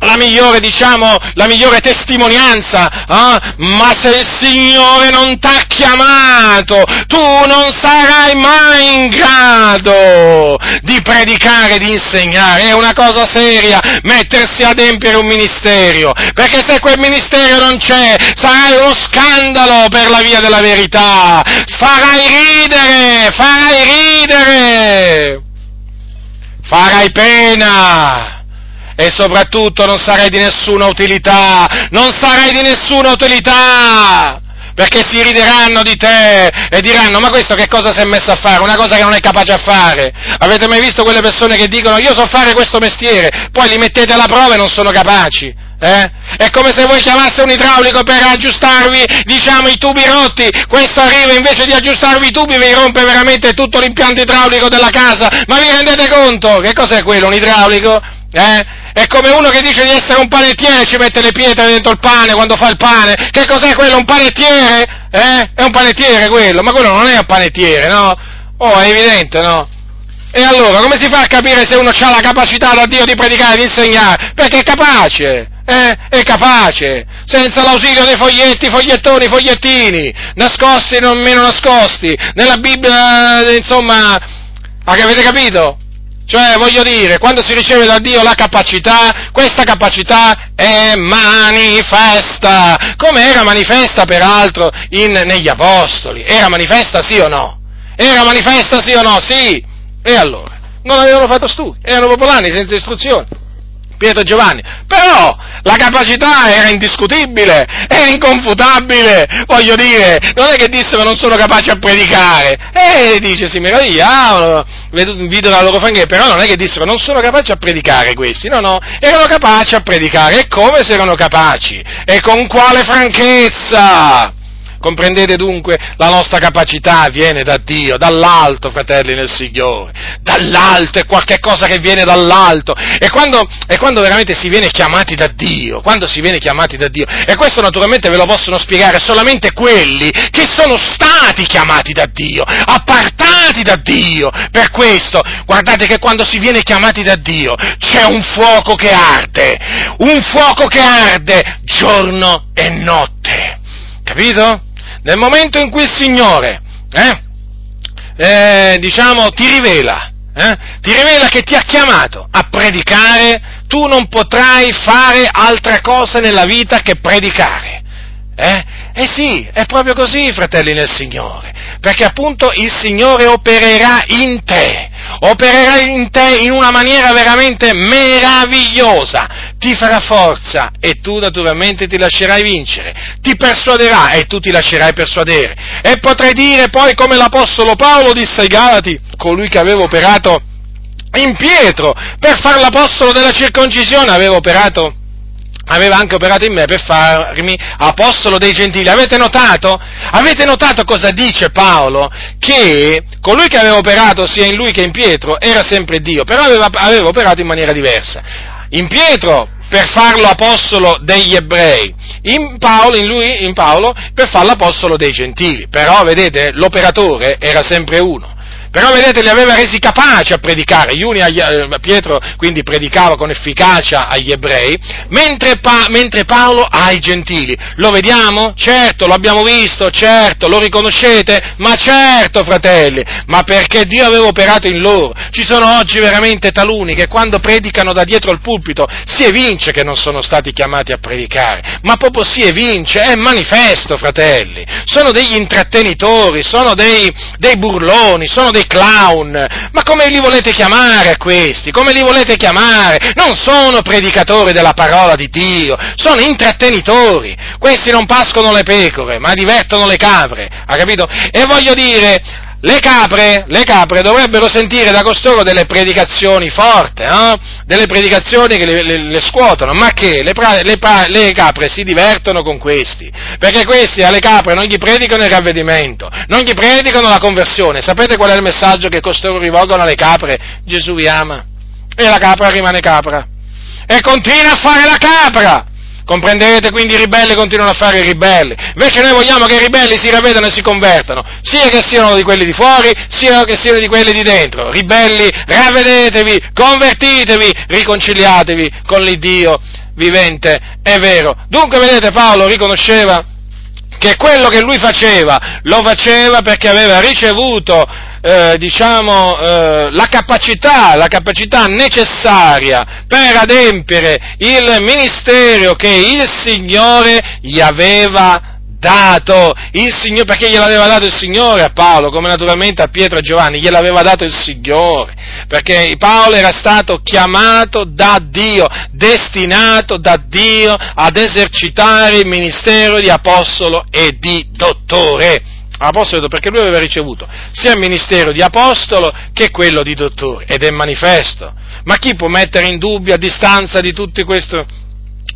la migliore, diciamo, la migliore testimonianza, eh? ma se il Signore non ti ha chiamato, tu non sarai mai in grado di predicare, di insegnare, è una cosa seria mettersi ad empiere un ministero, perché se quel ministero non c'è, sarai uno scandalo per la via della verità, farai ridere, farai ridere, farai pena e soprattutto non sarai di nessuna utilità, non sarai di nessuna utilità, perché si rideranno di te e diranno ma questo che cosa si è messo a fare? Una cosa che non è capace a fare. Avete mai visto quelle persone che dicono io so fare questo mestiere, poi li mettete alla prova e non sono capaci? Eh? È come se voi chiamaste un idraulico per aggiustarvi, diciamo, i tubi rotti, questo arriva invece di aggiustarvi i tubi vi rompe veramente tutto l'impianto idraulico della casa, ma vi rendete conto? Che cos'è quello, un idraulico? Eh? È come uno che dice di essere un panettiere e ci mette le pietre dentro il pane quando fa il pane. Che cos'è quello? Un panettiere? Eh? È un panettiere quello, ma quello non è un panettiere, no? Oh, è evidente, no? E allora, come si fa a capire se uno ha la capacità da Dio di predicare, di insegnare? Perché è capace, eh? È capace, senza l'ausilio dei foglietti, fogliettoni, fogliettini, nascosti non meno nascosti, nella Bibbia, eh, insomma, avete capito? Cioè, voglio dire, quando si riceve da Dio la capacità, questa capacità è manifesta, come era manifesta peraltro in, negli Apostoli. Era manifesta sì o no? Era manifesta sì o no? Sì. E allora? Non avevano fatto studi, erano popolani senza istruzione. Pietro e Giovanni, però la capacità era indiscutibile, era inconfutabile, voglio dire, non è che dissero non sono capaci a predicare, e dice si meravigliavano, videro la loro fanghia, però non è che dissero non sono capaci a predicare questi, no, no, erano capaci a predicare, e come se erano capaci, e con quale franchezza, Comprendete dunque la nostra capacità viene da Dio, dall'alto, fratelli nel Signore, dall'alto, è qualche cosa che viene dall'alto. E quando, e quando veramente si viene chiamati da Dio, quando si viene chiamati da Dio, e questo naturalmente ve lo possono spiegare solamente quelli che sono stati chiamati da Dio, appartati da Dio. Per questo, guardate che quando si viene chiamati da Dio c'è un fuoco che arde, un fuoco che arde giorno e notte. Capito? Nel momento in cui il Signore, eh, eh, diciamo, ti rivela, eh? ti rivela che ti ha chiamato a predicare, tu non potrai fare altra cosa nella vita che predicare. Eh? eh sì, è proprio così, fratelli nel Signore, perché appunto il Signore opererà in te, opererà in te in una maniera veramente meravigliosa, ti farà forza e tu naturalmente ti lascerai vincere, ti persuaderà e tu ti lascerai persuadere. E potrai dire poi come l'Apostolo Paolo disse ai Galati, colui che aveva operato in Pietro per fare l'Apostolo della circoncisione, aveva operato aveva anche operato in me per farmi apostolo dei gentili. Avete notato? Avete notato cosa dice Paolo? Che colui che aveva operato sia in lui che in Pietro era sempre Dio, però aveva, aveva operato in maniera diversa. In Pietro per farlo apostolo degli ebrei, in Paolo, in lui, in Paolo per farlo apostolo dei gentili. Però vedete, l'operatore era sempre uno. Però vedete, li aveva resi capaci a predicare. Gli uni, eh, Pietro quindi predicava con efficacia agli ebrei, mentre, pa, mentre Paolo ai gentili. Lo vediamo? Certo, lo abbiamo visto, certo, lo riconoscete? Ma certo, fratelli, ma perché Dio aveva operato in loro. Ci sono oggi veramente taluni che quando predicano da dietro al pulpito si evince che non sono stati chiamati a predicare, ma proprio si evince, è manifesto, fratelli. Sono degli intrattenitori, sono dei, dei burloni, sono dei clown, ma come li volete chiamare questi? Come li volete chiamare? Non sono predicatori della parola di Dio, sono intrattenitori. Questi non pascono le pecore, ma divertono le capre, ha capito? E voglio dire, le capre, le capre, dovrebbero sentire da costoro delle predicazioni forti, no? delle predicazioni che le, le, le scuotono, ma che le, le, le, capre si divertono con questi, perché questi alle capre non gli predicano il ravvedimento, non gli predicano la conversione. Sapete qual è il messaggio che costoro rivolgono alle capre? Gesù vi ama e la capra rimane capra e continua a fare la capra. Comprendete? Quindi i ribelli continuano a fare i ribelli. Invece noi vogliamo che i ribelli si ravvedano e si convertano, sia che siano di quelli di fuori, sia che siano di quelli di dentro. Ribelli, ravvedetevi, convertitevi, riconciliatevi con l'Iddio vivente e vero. Dunque, vedete, Paolo riconosceva che quello che lui faceva lo faceva perché aveva ricevuto eh, diciamo, eh, la, capacità, la capacità necessaria per adempiere il ministero che il Signore gli aveva dato, il Signore, perché gliel'aveva dato il Signore a Paolo, come naturalmente a Pietro e Giovanni, gliel'aveva dato il Signore, perché Paolo era stato chiamato da Dio, destinato da Dio ad esercitare il ministero di apostolo e di dottore apostolo perché lui aveva ricevuto sia il ministero di apostolo che quello di dottore ed è manifesto. Ma chi può mettere in dubbio a distanza di tutti, questo,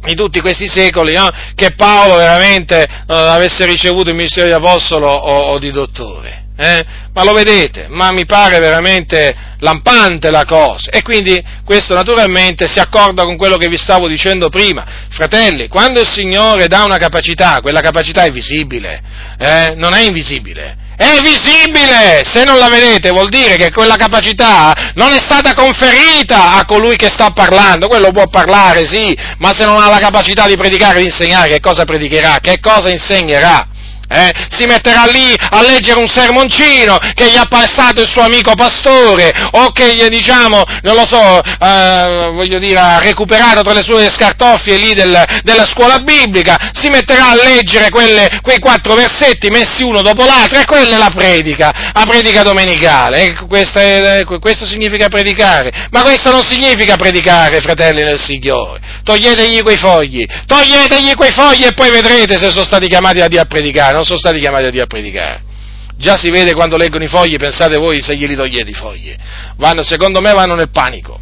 di tutti questi secoli no? che Paolo veramente eh, avesse ricevuto il ministero di apostolo o, o di dottore? Eh? Ma lo vedete, ma mi pare veramente lampante la cosa. E quindi questo naturalmente si accorda con quello che vi stavo dicendo prima. Fratelli, quando il Signore dà una capacità, quella capacità è visibile, eh? non è invisibile. È visibile! Se non la vedete vuol dire che quella capacità non è stata conferita a colui che sta parlando. Quello può parlare, sì, ma se non ha la capacità di predicare e di insegnare, che cosa predicherà? Che cosa insegnerà? Eh, si metterà lì a leggere un sermoncino che gli ha passato il suo amico pastore o che gli diciamo, non lo so, eh, voglio dire, ha recuperato tra le sue scartoffie lì del, della scuola biblica, si metterà a leggere quelle, quei quattro versetti messi uno dopo l'altro e quella è la predica, la predica domenicale, ecco, è, questo significa predicare, ma questo non significa predicare, fratelli del Signore, toglietegli quei fogli, toglietegli quei fogli e poi vedrete se sono stati chiamati a Dio a predicare non sono stati chiamati a Dio a predicare. Già si vede quando leggono i fogli, pensate voi se glieli togliete i fogli. Vanno, secondo me vanno nel panico.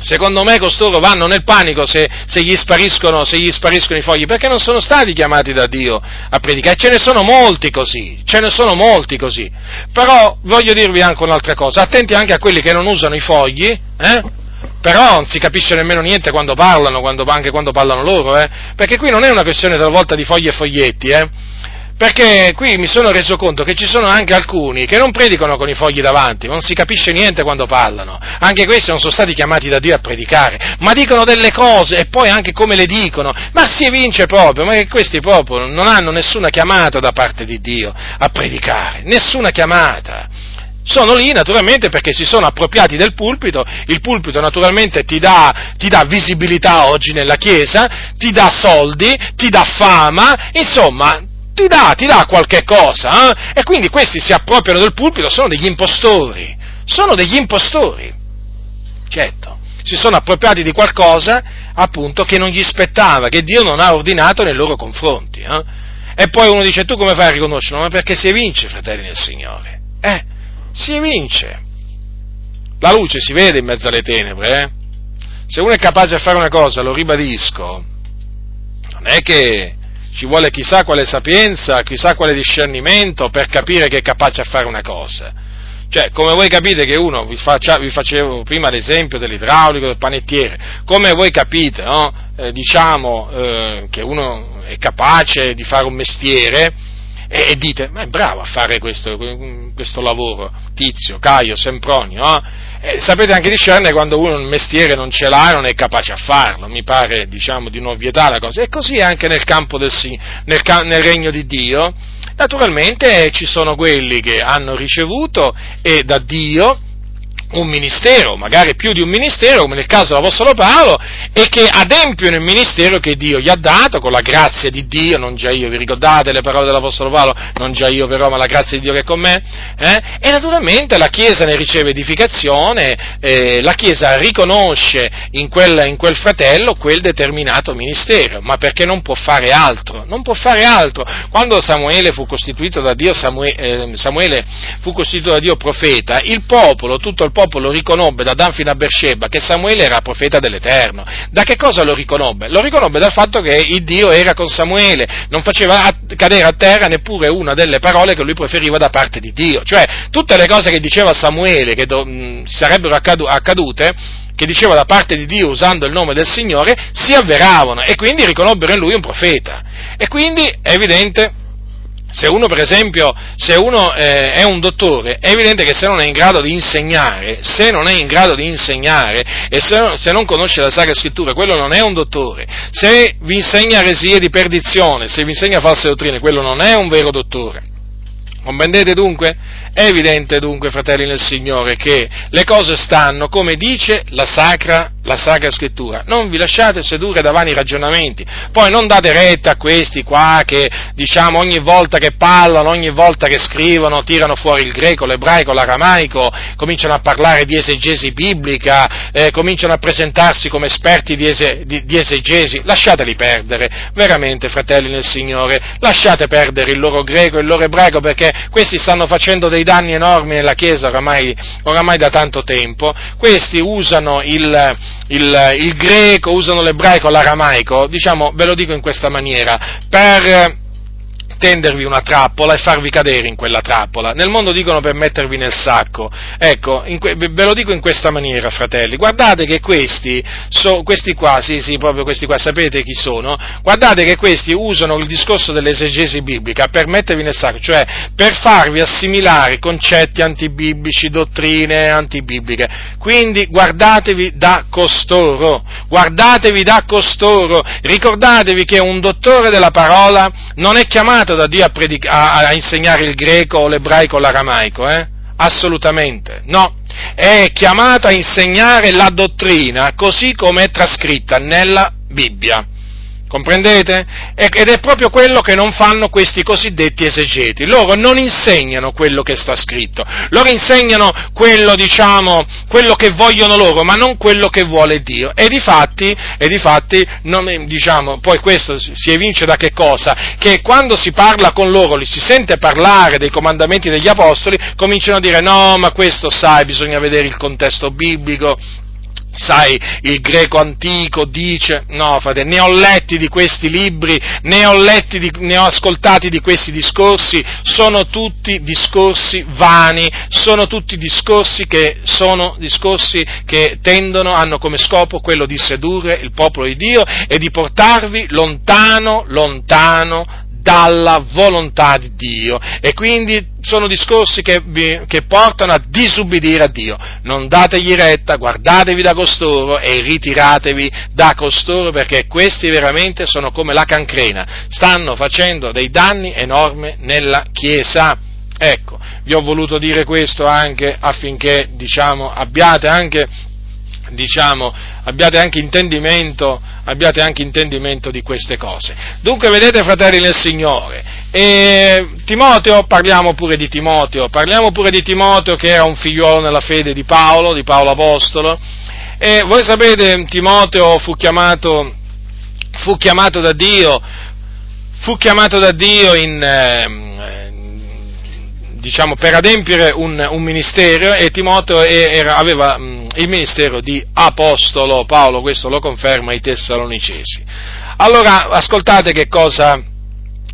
Secondo me costoro vanno nel panico se, se, gli se, gli spariscono, i fogli, perché non sono stati chiamati da Dio a predicare. Ce ne sono molti così, ce ne sono molti così. Però voglio dirvi anche un'altra cosa, attenti anche a quelli che non usano i fogli, eh? però non si capisce nemmeno niente quando parlano, quando, anche quando parlano loro, eh? perché qui non è una questione talvolta di fogli e foglietti, eh? Perché qui mi sono reso conto che ci sono anche alcuni che non predicano con i fogli davanti, non si capisce niente quando parlano. Anche questi non sono stati chiamati da Dio a predicare, ma dicono delle cose e poi anche come le dicono. Ma si evince proprio, ma che questi proprio non hanno nessuna chiamata da parte di Dio a predicare, nessuna chiamata. sono lì naturalmente perché si sono appropriati del pulpito, il pulpito naturalmente ti dà, ti dà, visibilità oggi nella Chiesa, ti dà soldi, ti dà fama, insomma, ti dà, ti dà qualche cosa, eh? e quindi questi si appropriano del pulpito, sono degli impostori, sono degli impostori, certo, si sono appropriati di qualcosa appunto che non gli spettava, che Dio non ha ordinato nei loro confronti. Eh? E poi uno dice, tu come fai a riconoscerlo? Ma perché si evince, fratelli del Signore. Eh? si evince. La luce si vede in mezzo alle tenebre, eh? Se uno è capace di fare una cosa, lo ribadisco, non è che ci vuole chissà quale sapienza, chissà quale discernimento per capire che è capace a fare una cosa. Cioè, come voi capite che uno, vi, faccia, vi facevo prima l'esempio dell'idraulico, del panettiere, come voi capite, no? eh, diciamo, eh, che uno è capace di fare un mestiere, e, e dite, ma è bravo a fare questo, questo lavoro, Tizio, Caio, Sempronio, no? E sapete anche discernere quando uno un mestiere non ce l'ha e non è capace a farlo, mi pare diciamo di un'ovvietà la cosa, e così anche nel campo del nel, nel regno di Dio, naturalmente ci sono quelli che hanno ricevuto e da Dio un ministero, magari più di un ministero, come nel caso dell'Apostolo Paolo, e che adempiono il ministero che Dio gli ha dato con la grazia di Dio, non già io, vi ricordate le parole dell'Apostolo Paolo? Non già io però, ma la grazia di Dio che è con me? Eh? E naturalmente la Chiesa ne riceve edificazione, eh, la Chiesa riconosce in quel, in quel, fratello quel determinato ministero, ma perché non può fare altro? Non può fare altro. Quando Samuele fu costituito da Dio, Samuele, eh, Samuele fu costituito da Dio profeta, il popolo, tutto il popolo, popolo riconobbe da Dan fino a Beersheba che Samuele era profeta dell'Eterno. Da che cosa lo riconobbe? Lo riconobbe dal fatto che il Dio era con Samuele, non faceva cadere a terra neppure una delle parole che lui preferiva da parte di Dio. Cioè, tutte le cose che diceva Samuele che do, mh, sarebbero accadu- accadute, che diceva da parte di Dio usando il nome del Signore, si avveravano e quindi riconobbero in lui un profeta. E quindi è evidente se uno, per esempio, se uno eh, è un dottore, è evidente che se non è in grado di insegnare, se non è in grado di insegnare e se, se non conosce la Sacra Scrittura, quello non è un dottore. Se vi insegna eresie di perdizione, se vi insegna false dottrine, quello non è un vero dottore. Comprendete dunque? È evidente dunque, fratelli nel Signore, che le cose stanno come dice la Sacra, la Sacra Scrittura. Non vi lasciate sedurre da vani ragionamenti. Poi non date retta a questi qua che, diciamo, ogni volta che parlano, ogni volta che scrivono, tirano fuori il greco, l'ebraico, l'aramaico, cominciano a parlare di esegesi biblica, eh, cominciano a presentarsi come esperti di, ese, di, di esegesi. Lasciateli perdere, veramente, fratelli nel Signore. Lasciate perdere il loro greco, il loro ebraico, perché questi stanno facendo dei danni enormi nella Chiesa oramai, oramai da tanto tempo, questi usano il, il, il greco, usano l'ebraico, l'aramaico, diciamo, ve lo dico in questa maniera, per tendervi una trappola e farvi cadere in quella trappola. Nel mondo dicono per mettervi nel sacco. Ecco, que- ve lo dico in questa maniera, fratelli. Guardate che questi, so, questi qua, sì, sì, proprio questi qua, sapete chi sono? Guardate che questi usano il discorso dell'esegesi biblica per mettervi nel sacco, cioè per farvi assimilare concetti antibiblici, dottrine antibibliche. Quindi guardatevi da costoro, guardatevi da costoro, ricordatevi che un dottore della parola non è chiamato da Dio a, predica- a, a insegnare il greco l'ebraico o l'aramaico, eh? Assolutamente, no. È chiamato a insegnare la dottrina così come è trascritta nella Bibbia. Comprendete? Ed è proprio quello che non fanno questi cosiddetti esegeti. Loro non insegnano quello che sta scritto, loro insegnano quello, diciamo, quello che vogliono loro, ma non quello che vuole Dio. E di fatti, e di fatti non, diciamo, poi questo si evince da che cosa? Che quando si parla con loro, li si sente parlare dei comandamenti degli apostoli, cominciano a dire no, ma questo sai, bisogna vedere il contesto biblico, sai, il greco antico dice, no fratello, ne ho letti di questi libri, ne ho letti, di, ne ho ascoltati di questi discorsi, sono tutti discorsi vani, sono tutti discorsi che sono discorsi che tendono, hanno come scopo quello di sedurre il popolo di Dio e di portarvi lontano, lontano dalla volontà di Dio e quindi sono discorsi che, vi, che, portano a disubbidire a Dio. Non dategli retta, guardatevi da costoro e ritiratevi da costoro perché questi veramente sono come la cancrena, stanno facendo dei danni enormi nella Chiesa. Ecco, vi ho voluto dire questo anche affinché, diciamo, abbiate anche, diciamo, abbiate anche intendimento, abbiate anche intendimento di queste cose. Dunque, vedete, fratelli nel Signore, e Timoteo, parliamo pure di Timoteo, parliamo pure di Timoteo che era un figliuolo nella fede di Paolo, di Paolo Apostolo, e voi sapete, Timoteo fu chiamato, fu chiamato da Dio, fu chiamato da Dio in, eh, diciamo, per adempiere un, un, ministero e Timoteo era, aveva mh, il ministero di apostolo, Paolo questo lo conferma ai Tessalonicesi. Allora, ascoltate che cosa,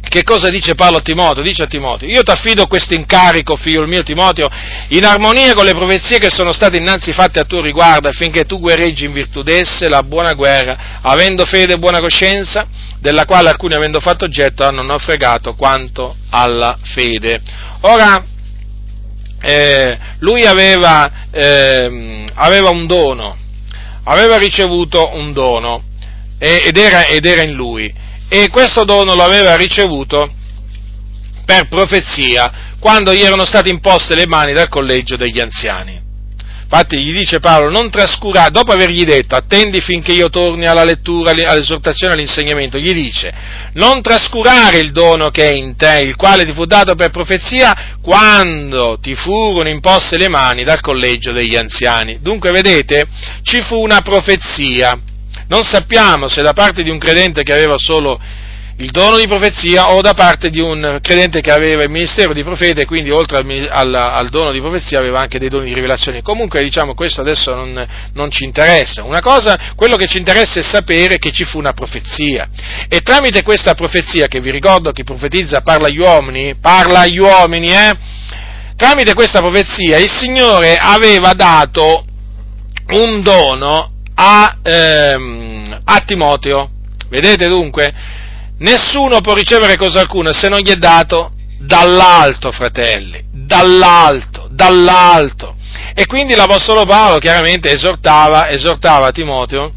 che cosa dice Paolo a Timoteo? Dice a Timoteo, io ti affido questo incarico, figlio mio Timoteo, in armonia con le profezie che sono state innanzi fatte a tuo riguardo, affinché tu guerreggi in virtù d'esse la buona guerra, avendo fede e buona coscienza, della quale alcuni avendo fatto oggetto hanno naufragato quanto alla fede. Ora, eh, lui aveva, eh, aveva, un dono, aveva ricevuto un dono ed era, ed era in lui e questo dono lo aveva ricevuto per profezia quando gli erano state imposte le mani dal collegio degli anziani. Infatti gli dice Paolo, non trascurare, dopo avergli detto attendi finché io torni alla lettura, all'esortazione, all'insegnamento, gli dice non trascurare il dono che è in te, il quale ti fu dato per profezia quando ti furono imposte le mani dal collegio degli anziani. Dunque vedete, ci fu una profezia non sappiamo se da parte di un credente che aveva solo il dono di profezia o da parte di un credente che aveva il ministero di profeta e quindi oltre al, al, al dono di profezia aveva anche dei doni di rivelazione. Comunque diciamo questo adesso non, non, ci interessa. Una cosa, quello che ci interessa è sapere che ci fu una profezia e tramite questa profezia che vi ricordo chi profetizza parla agli uomini, parla agli uomini, eh? Tramite questa profezia il Signore aveva dato un dono a, ehm, a Timoteo. Vedete dunque? Nessuno può ricevere cosa alcuna se non gli è dato dall'alto, fratelli, dall'alto, dall'alto. E quindi l'Apostolo Paolo chiaramente esortava, esortava Timoteo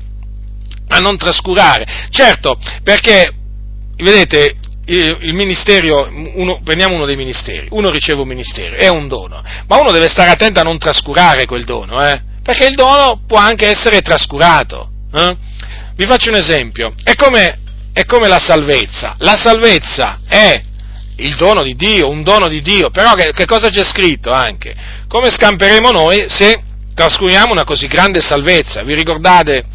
a non trascurare. Certo, perché, vedete, il, uno, prendiamo uno dei ministeri, uno riceve un ministero, è un dono, ma uno deve stare attento a non trascurare quel dono, eh? Perché il dono può anche essere trascurato. Eh? Vi faccio un esempio, è come, è come, la salvezza, la salvezza è il dono di Dio, un dono di Dio, però che, che cosa c'è scritto anche? Come scamperemo noi se trascuriamo una così grande salvezza? Vi ricordate?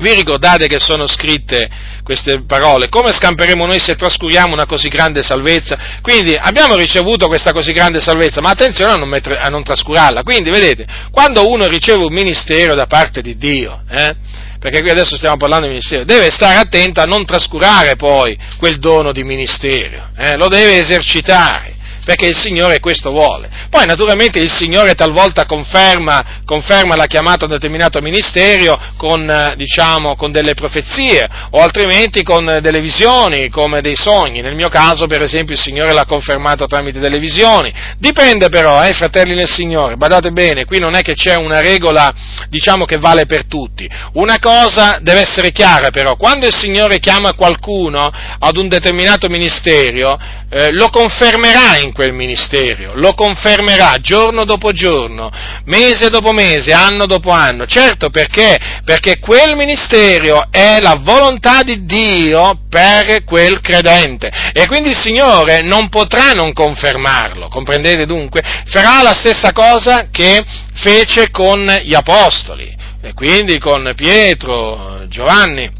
Vi ricordate che sono scritte queste parole? Come scamperemo noi se trascuriamo una così grande salvezza? Quindi abbiamo ricevuto questa così grande salvezza, ma attenzione a non, mettere, a non trascurarla. Quindi vedete, quando uno riceve un ministero da parte di Dio, eh, perché qui adesso stiamo parlando di ministero, deve stare attento a non trascurare poi quel dono di ministero, eh, lo deve esercitare perché il Signore questo vuole. Poi naturalmente il Signore talvolta conferma, conferma la chiamata a un determinato ministero con, eh, diciamo, con delle profezie o altrimenti con delle visioni, come dei sogni. Nel mio caso, per esempio, il Signore l'ha confermato tramite delle visioni. Dipende però, eh, fratelli nel Signore, badate bene, qui non è che c'è una regola, diciamo, che vale per tutti. Una cosa deve essere chiara però, quando il Signore chiama qualcuno ad un determinato ministero, eh, lo confermerà in quel ministero, lo confermerà giorno dopo giorno, mese dopo mese, anno dopo anno. Certo perché? Perché quel ministero è la volontà di Dio per quel credente e quindi il Signore non potrà non confermarlo, comprendete dunque? Farà la stessa cosa che fece con gli apostoli e quindi con Pietro, Giovanni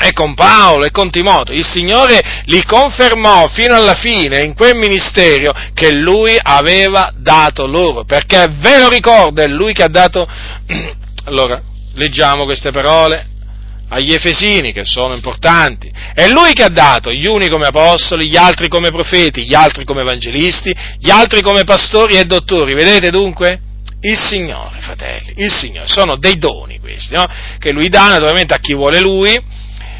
e con Paolo e con Timoteo, il Signore li confermò fino alla fine in quel ministero che Lui aveva dato loro, perché ve lo ricordo, è Lui che ha dato... Allora, leggiamo queste parole agli Efesini, che sono importanti, è Lui che ha dato gli uni come apostoli, gli altri come profeti, gli altri come evangelisti, gli altri come pastori e dottori, vedete dunque? Il Signore, fratelli, il Signore, sono dei doni questi, no? che Lui dà naturalmente a chi vuole Lui,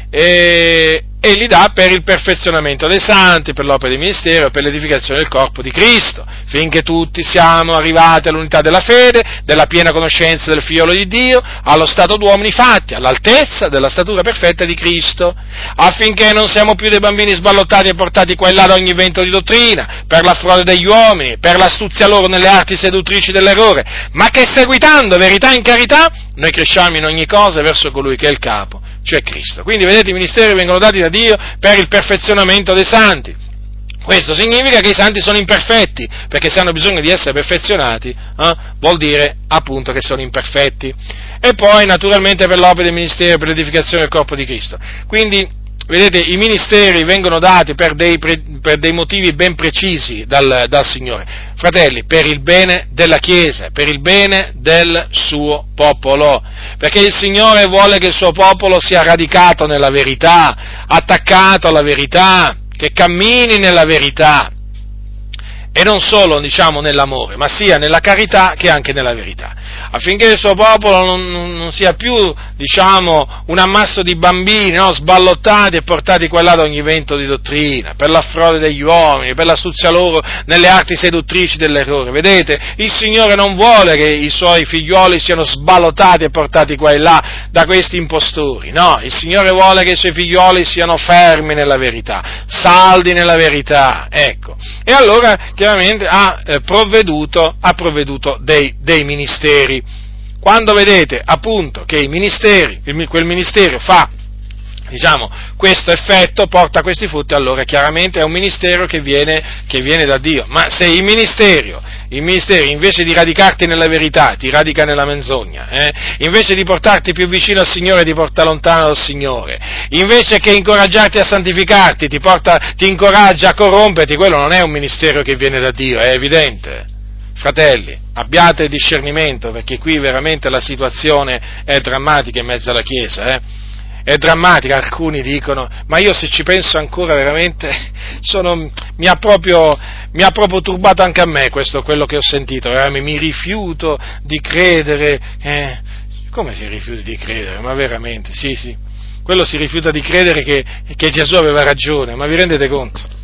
e, e li dà per il perfezionamento dei santi, per l'opera di ministero, per l'edificazione del corpo di Cristo, finché tutti siamo arrivati all'unità della fede, della piena conoscenza del figliolo di Dio, allo stato d'uomini fatti, all'altezza della statura perfetta di Cristo, affinché non siamo più dei bambini sballottati e portati qua e là da ogni vento di dottrina, per la frode degli uomini, per l'astuzia loro nelle arti seduttrici dell'errore, ma che seguitando verità in carità, noi cresciamo in ogni cosa verso colui che è il capo, cioè Cristo. Quindi vedete i ministeri vengono dati da Dio per il perfezionamento dei santi. Questo significa che i santi sono imperfetti, perché se hanno bisogno di essere perfezionati, eh, vuol dire appunto che sono imperfetti. E poi naturalmente per l'opera del ministero, per l'edificazione del corpo di Cristo. Quindi Vedete, i ministeri vengono dati per dei, per dei motivi ben precisi dal, dal, Signore. Fratelli, per il bene della Chiesa, per il bene del suo popolo. Perché il Signore vuole che il suo popolo sia radicato nella verità, attaccato alla verità, che cammini nella verità e non solo diciamo nell'amore, ma sia nella carità che anche nella verità, affinché il suo popolo non, non sia più diciamo un ammasso di bambini no? sballottati e portati qua e là da ogni vento di dottrina, per la frode degli uomini, per l'astuzia loro nelle arti seduttrici dell'errore. Vedete, il Signore non vuole che i suoi figlioli siano sballottati e portati qua e là da questi impostori, no, il Signore vuole che i suoi figlioli siano fermi nella verità, saldi nella verità, ecco. E allora chiaramente ha eh, provveduto, ha provveduto dei, dei, ministeri. Quando vedete appunto che ministeri, quel ministero fa diciamo, questo effetto porta questi frutti, allora chiaramente è un ministero che viene, che viene da Dio. Ma se il ministero, il ministero, invece di radicarti nella verità, ti radica nella menzogna, eh? invece di portarti più vicino al Signore, ti porta lontano dal Signore, invece che incoraggiarti a santificarti, ti, porta, ti incoraggia a corromperti, quello non è un ministero che viene da Dio, è evidente. Fratelli, abbiate discernimento perché qui veramente la situazione è drammatica in mezzo alla Chiesa. Eh? È drammatica, alcuni dicono, ma io se ci penso ancora veramente sono, mi, ha proprio, mi, ha proprio, turbato anche a me questo, quello che ho sentito, eh, mi rifiuto di credere, eh, come si rifiuta di credere? Ma veramente, sì, sì, quello si rifiuta di credere che, che Gesù aveva ragione, ma vi rendete conto?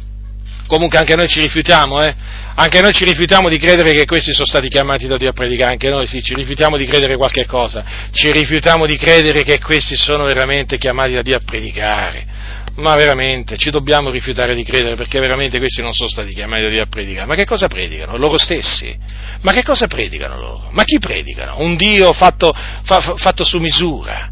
Comunque anche noi ci rifiutiamo, eh? Anche noi ci rifiutiamo di credere che questi sono stati chiamati da Dio a predicare, anche noi sì, ci rifiutiamo di credere qualche cosa, ci rifiutiamo di credere che questi sono veramente chiamati da Dio a predicare. Ma veramente, ci dobbiamo rifiutare di credere perché veramente questi non sono stati chiamati da Dio a predicare. Ma che cosa predicano? Loro stessi? Ma che cosa predicano loro? Ma chi predicano? Un Dio fatto, fa, fatto su misura.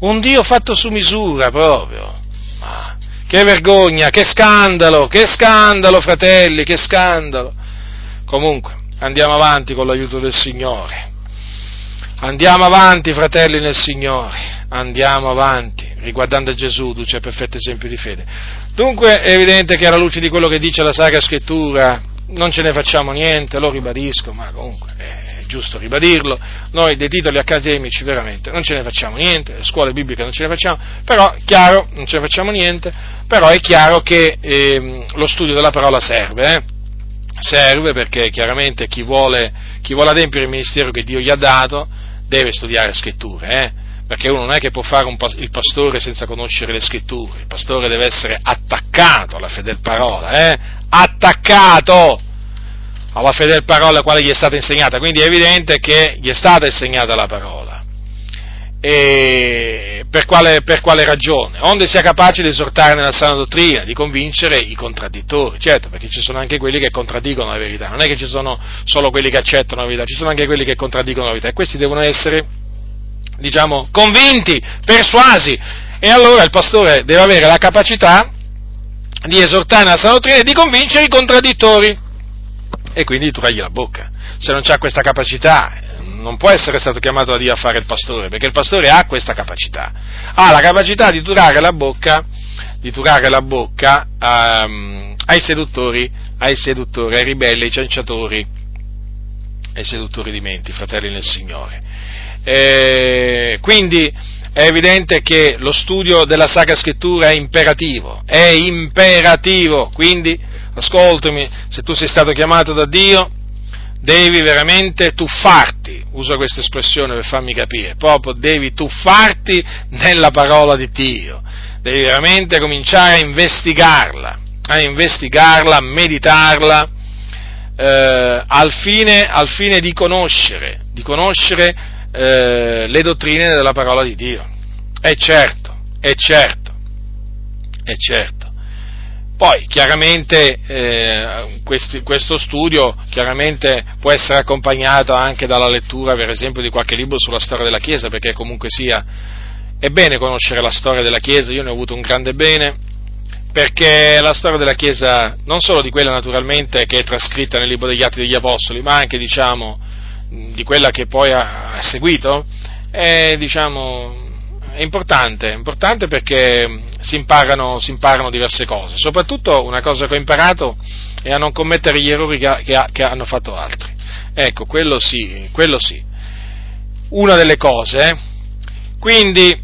Un Dio fatto su misura proprio. Ma che vergogna, che scandalo, che scandalo, fratelli, che scandalo. Comunque, andiamo avanti con l'aiuto del Signore. Andiamo avanti, fratelli nel Signore, andiamo avanti, riguardando Gesù, duce perfetto esempio di fede. Dunque è evidente che alla luce di quello che dice la Sacra Scrittura non ce ne facciamo niente, lo ribadisco, ma comunque è giusto ribadirlo, noi dei titoli accademici veramente non ce ne facciamo niente, le scuole bibliche non ce ne facciamo, però chiaro, non ce ne facciamo niente, però è chiaro che eh, lo studio della parola serve, eh? serve perché chiaramente chi vuole, chi vuole, adempiere il ministero che Dio gli ha dato deve studiare scritture, eh? perché uno non è che può fare un, il pastore senza conoscere le scritture, il pastore deve essere attaccato alla fedel parola, eh? attaccato alla fedel parola quale gli è stata insegnata, quindi è evidente che gli è stata insegnata la parola. E per quale, per quale ragione? Onde sia capace di esortare nella sana dottrina, di convincere i contraddittori, certo, perché ci sono anche quelli che contraddicono la verità, non è che ci sono solo quelli che accettano la verità, ci sono anche quelli che contraddicono la verità e questi devono essere, diciamo, convinti, persuasi. E allora il pastore deve avere la capacità di esortare nella sana dottrina e di convincere i contraddittori e quindi turargli la bocca. Se non ha questa capacità, non può essere stato chiamato da Dio a fare il pastore, perché il pastore ha questa capacità. Ha la capacità di turare la bocca, di turare la bocca um, ai seduttori, ai seduttori, ai ribelli, ai cianciatori, ai seduttori di menti, fratelli nel Signore. E quindi è evidente che lo studio della Sacra Scrittura è imperativo, è imperativo, quindi ascoltami, se tu sei stato chiamato da Dio, devi veramente tuffarti, uso questa espressione per farmi capire, proprio devi tuffarti nella parola di Dio, devi veramente cominciare a investigarla, a investigarla, a meditarla, eh, al, fine, al, fine, di conoscere, di conoscere eh, le dottrine della parola di Dio. È certo, è certo, è certo. Poi chiaramente eh, questi, questo studio chiaramente può essere accompagnato anche dalla lettura per esempio di qualche libro sulla storia della Chiesa perché comunque sia è bene conoscere la storia della Chiesa, io ne ho avuto un grande bene perché la storia della Chiesa, non solo di quella naturalmente che è trascritta nel libro degli Atti degli Apostoli, ma anche diciamo di quella che poi ha, seguito, è diciamo è importante, importante perché si imparano, si imparano, diverse cose. Soprattutto una cosa che ho imparato è a non commettere gli errori che, che, che hanno fatto altri. Ecco, quello sì, quello sì. Una delle cose. Quindi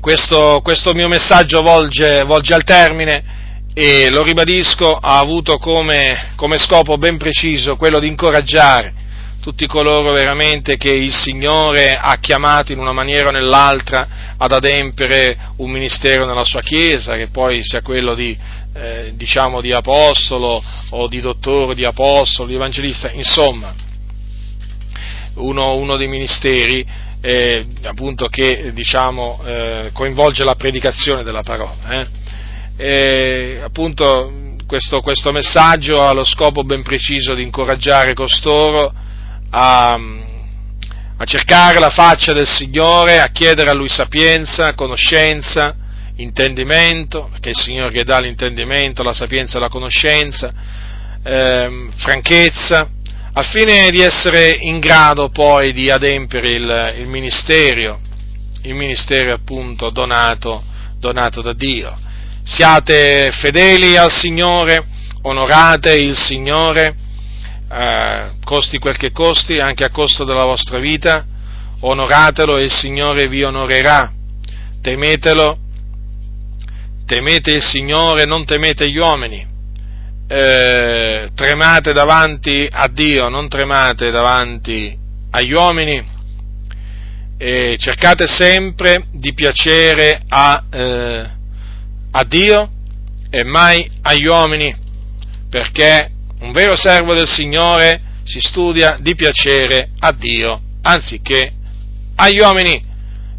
questo, questo, mio messaggio volge, volge, al termine e lo ribadisco, ha avuto come, come scopo ben preciso quello di incoraggiare tutti coloro veramente che il Signore ha chiamato in una maniera o nell'altra ad adempiere un ministero nella sua Chiesa, che poi sia quello di, eh, diciamo, di apostolo o di dottore, di apostolo, di evangelista, insomma, uno, uno dei ministeri eh, appunto che diciamo, eh, coinvolge la predicazione della parola. Eh. appunto questo, questo messaggio ha lo scopo ben preciso di incoraggiare costoro a, a cercare la faccia del Signore, a chiedere a Lui sapienza, conoscenza, intendimento, perché è il Signore che dà l'intendimento, la sapienza e la conoscenza, eh, franchezza, affine di essere in grado poi di adempiere il, il ministero, il ministero appunto donato, donato da Dio. Siate fedeli al Signore, onorate il Signore, eh, costi quel che costi, anche a costo della vostra vita, onoratelo e il Signore vi onorerà, temetelo, temete il Signore, non temete gli uomini, eh, tremate davanti a Dio, non tremate davanti agli uomini, e cercate sempre di piacere a, eh, a Dio e mai agli uomini, perché un vero servo del Signore si studia di piacere a Dio anziché agli uomini.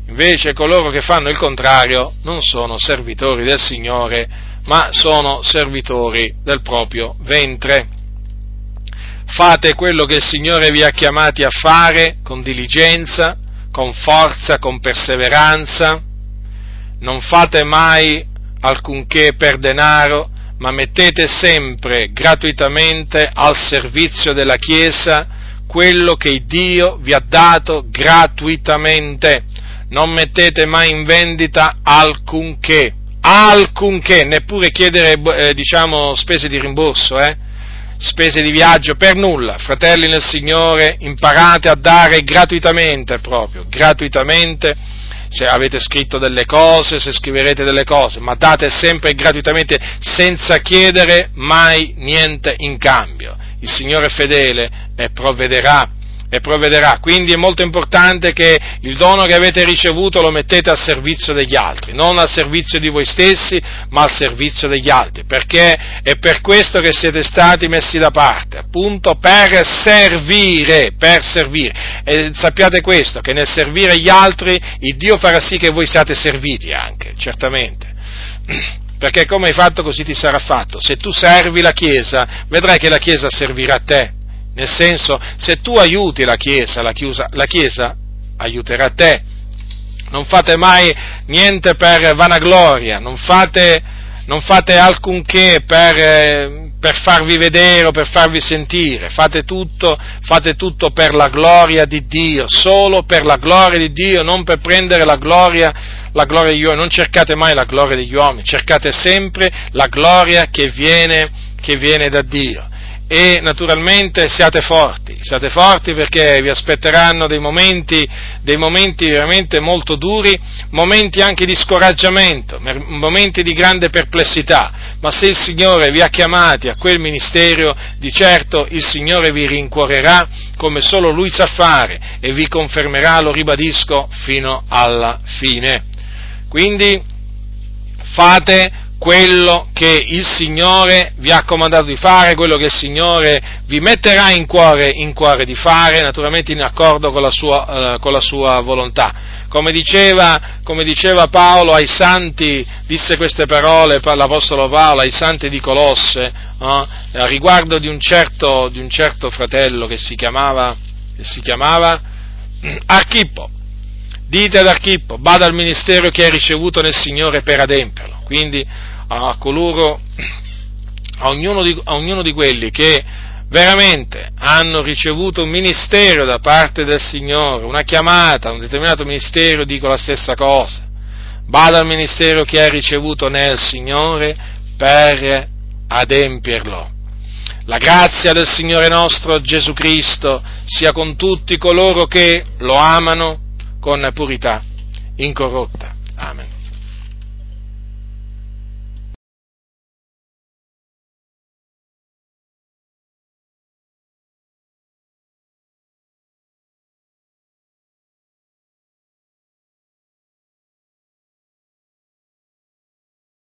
Invece coloro che fanno il contrario non sono servitori del Signore, ma sono servitori del proprio ventre. Fate quello che il Signore vi ha chiamati a fare con diligenza, con forza, con perseveranza. Non fate mai alcunché per denaro, ma mettete sempre gratuitamente al servizio della Chiesa quello che Dio vi ha dato gratuitamente. Non mettete mai in vendita alcunché, alcunché, neppure chiedere eh, diciamo, spese di rimborso, eh? spese di viaggio, per nulla. Fratelli nel Signore, imparate a dare gratuitamente proprio, gratuitamente se avete scritto delle cose, se scriverete delle cose, ma date sempre gratuitamente senza chiedere mai niente in cambio. Il Signore fedele provvederà e provvederà. Quindi è molto importante che il dono che avete ricevuto lo mettete al servizio degli altri, non al servizio di voi stessi, ma al servizio degli altri, perché è per questo che siete stati messi da parte, appunto per servire, per servire. E sappiate questo, che nel servire gli altri, il Dio farà sì che voi siate serviti anche, certamente perché come hai fatto così ti sarà fatto. Se tu servi la Chiesa, vedrai che la Chiesa servirà a te. Nel senso, se tu aiuti la Chiesa, la, chiusa, la Chiesa aiuterà te. Non fate mai niente per vanagloria, non fate, non fate alcunché per, eh, per, farvi vedere o per farvi sentire, fate tutto, fate tutto per la gloria di Dio, solo per la gloria di Dio, non per prendere la gloria, la gloria degli uomini, non cercate mai la gloria degli uomini, cercate sempre la gloria che viene, che viene da Dio e naturalmente siate forti, siate forti perché vi aspetteranno dei momenti, dei momenti veramente molto duri, momenti anche di scoraggiamento, momenti di grande perplessità, ma se il Signore vi ha chiamati a quel ministero, di certo il Signore vi rincuorerà come solo Lui sa fare e vi confermerà, lo ribadisco, fino alla fine. Quindi fate quello che il Signore vi ha comandato di fare, quello che il Signore vi metterà in cuore, in cuore di fare, naturalmente in accordo con la sua, eh, con la sua volontà. Come diceva, come diceva, Paolo ai santi, disse queste parole l'Apostolo Paolo ai santi di Colosse, eh, a riguardo di un, certo, di un certo fratello che si chiamava, che si chiamava Archippo. Dite ad Archippo, bada al ministero che hai ricevuto nel Signore per adempierlo. Quindi a coloro, a ognuno di, a ognuno di quelli che veramente hanno ricevuto un ministero da parte del Signore, una chiamata, un determinato ministero, dico la stessa cosa. Bada al ministero che hai ricevuto nel Signore per adempierlo. La grazia del Signore nostro Gesù Cristo sia con tutti coloro che lo amano con purità incorrotta.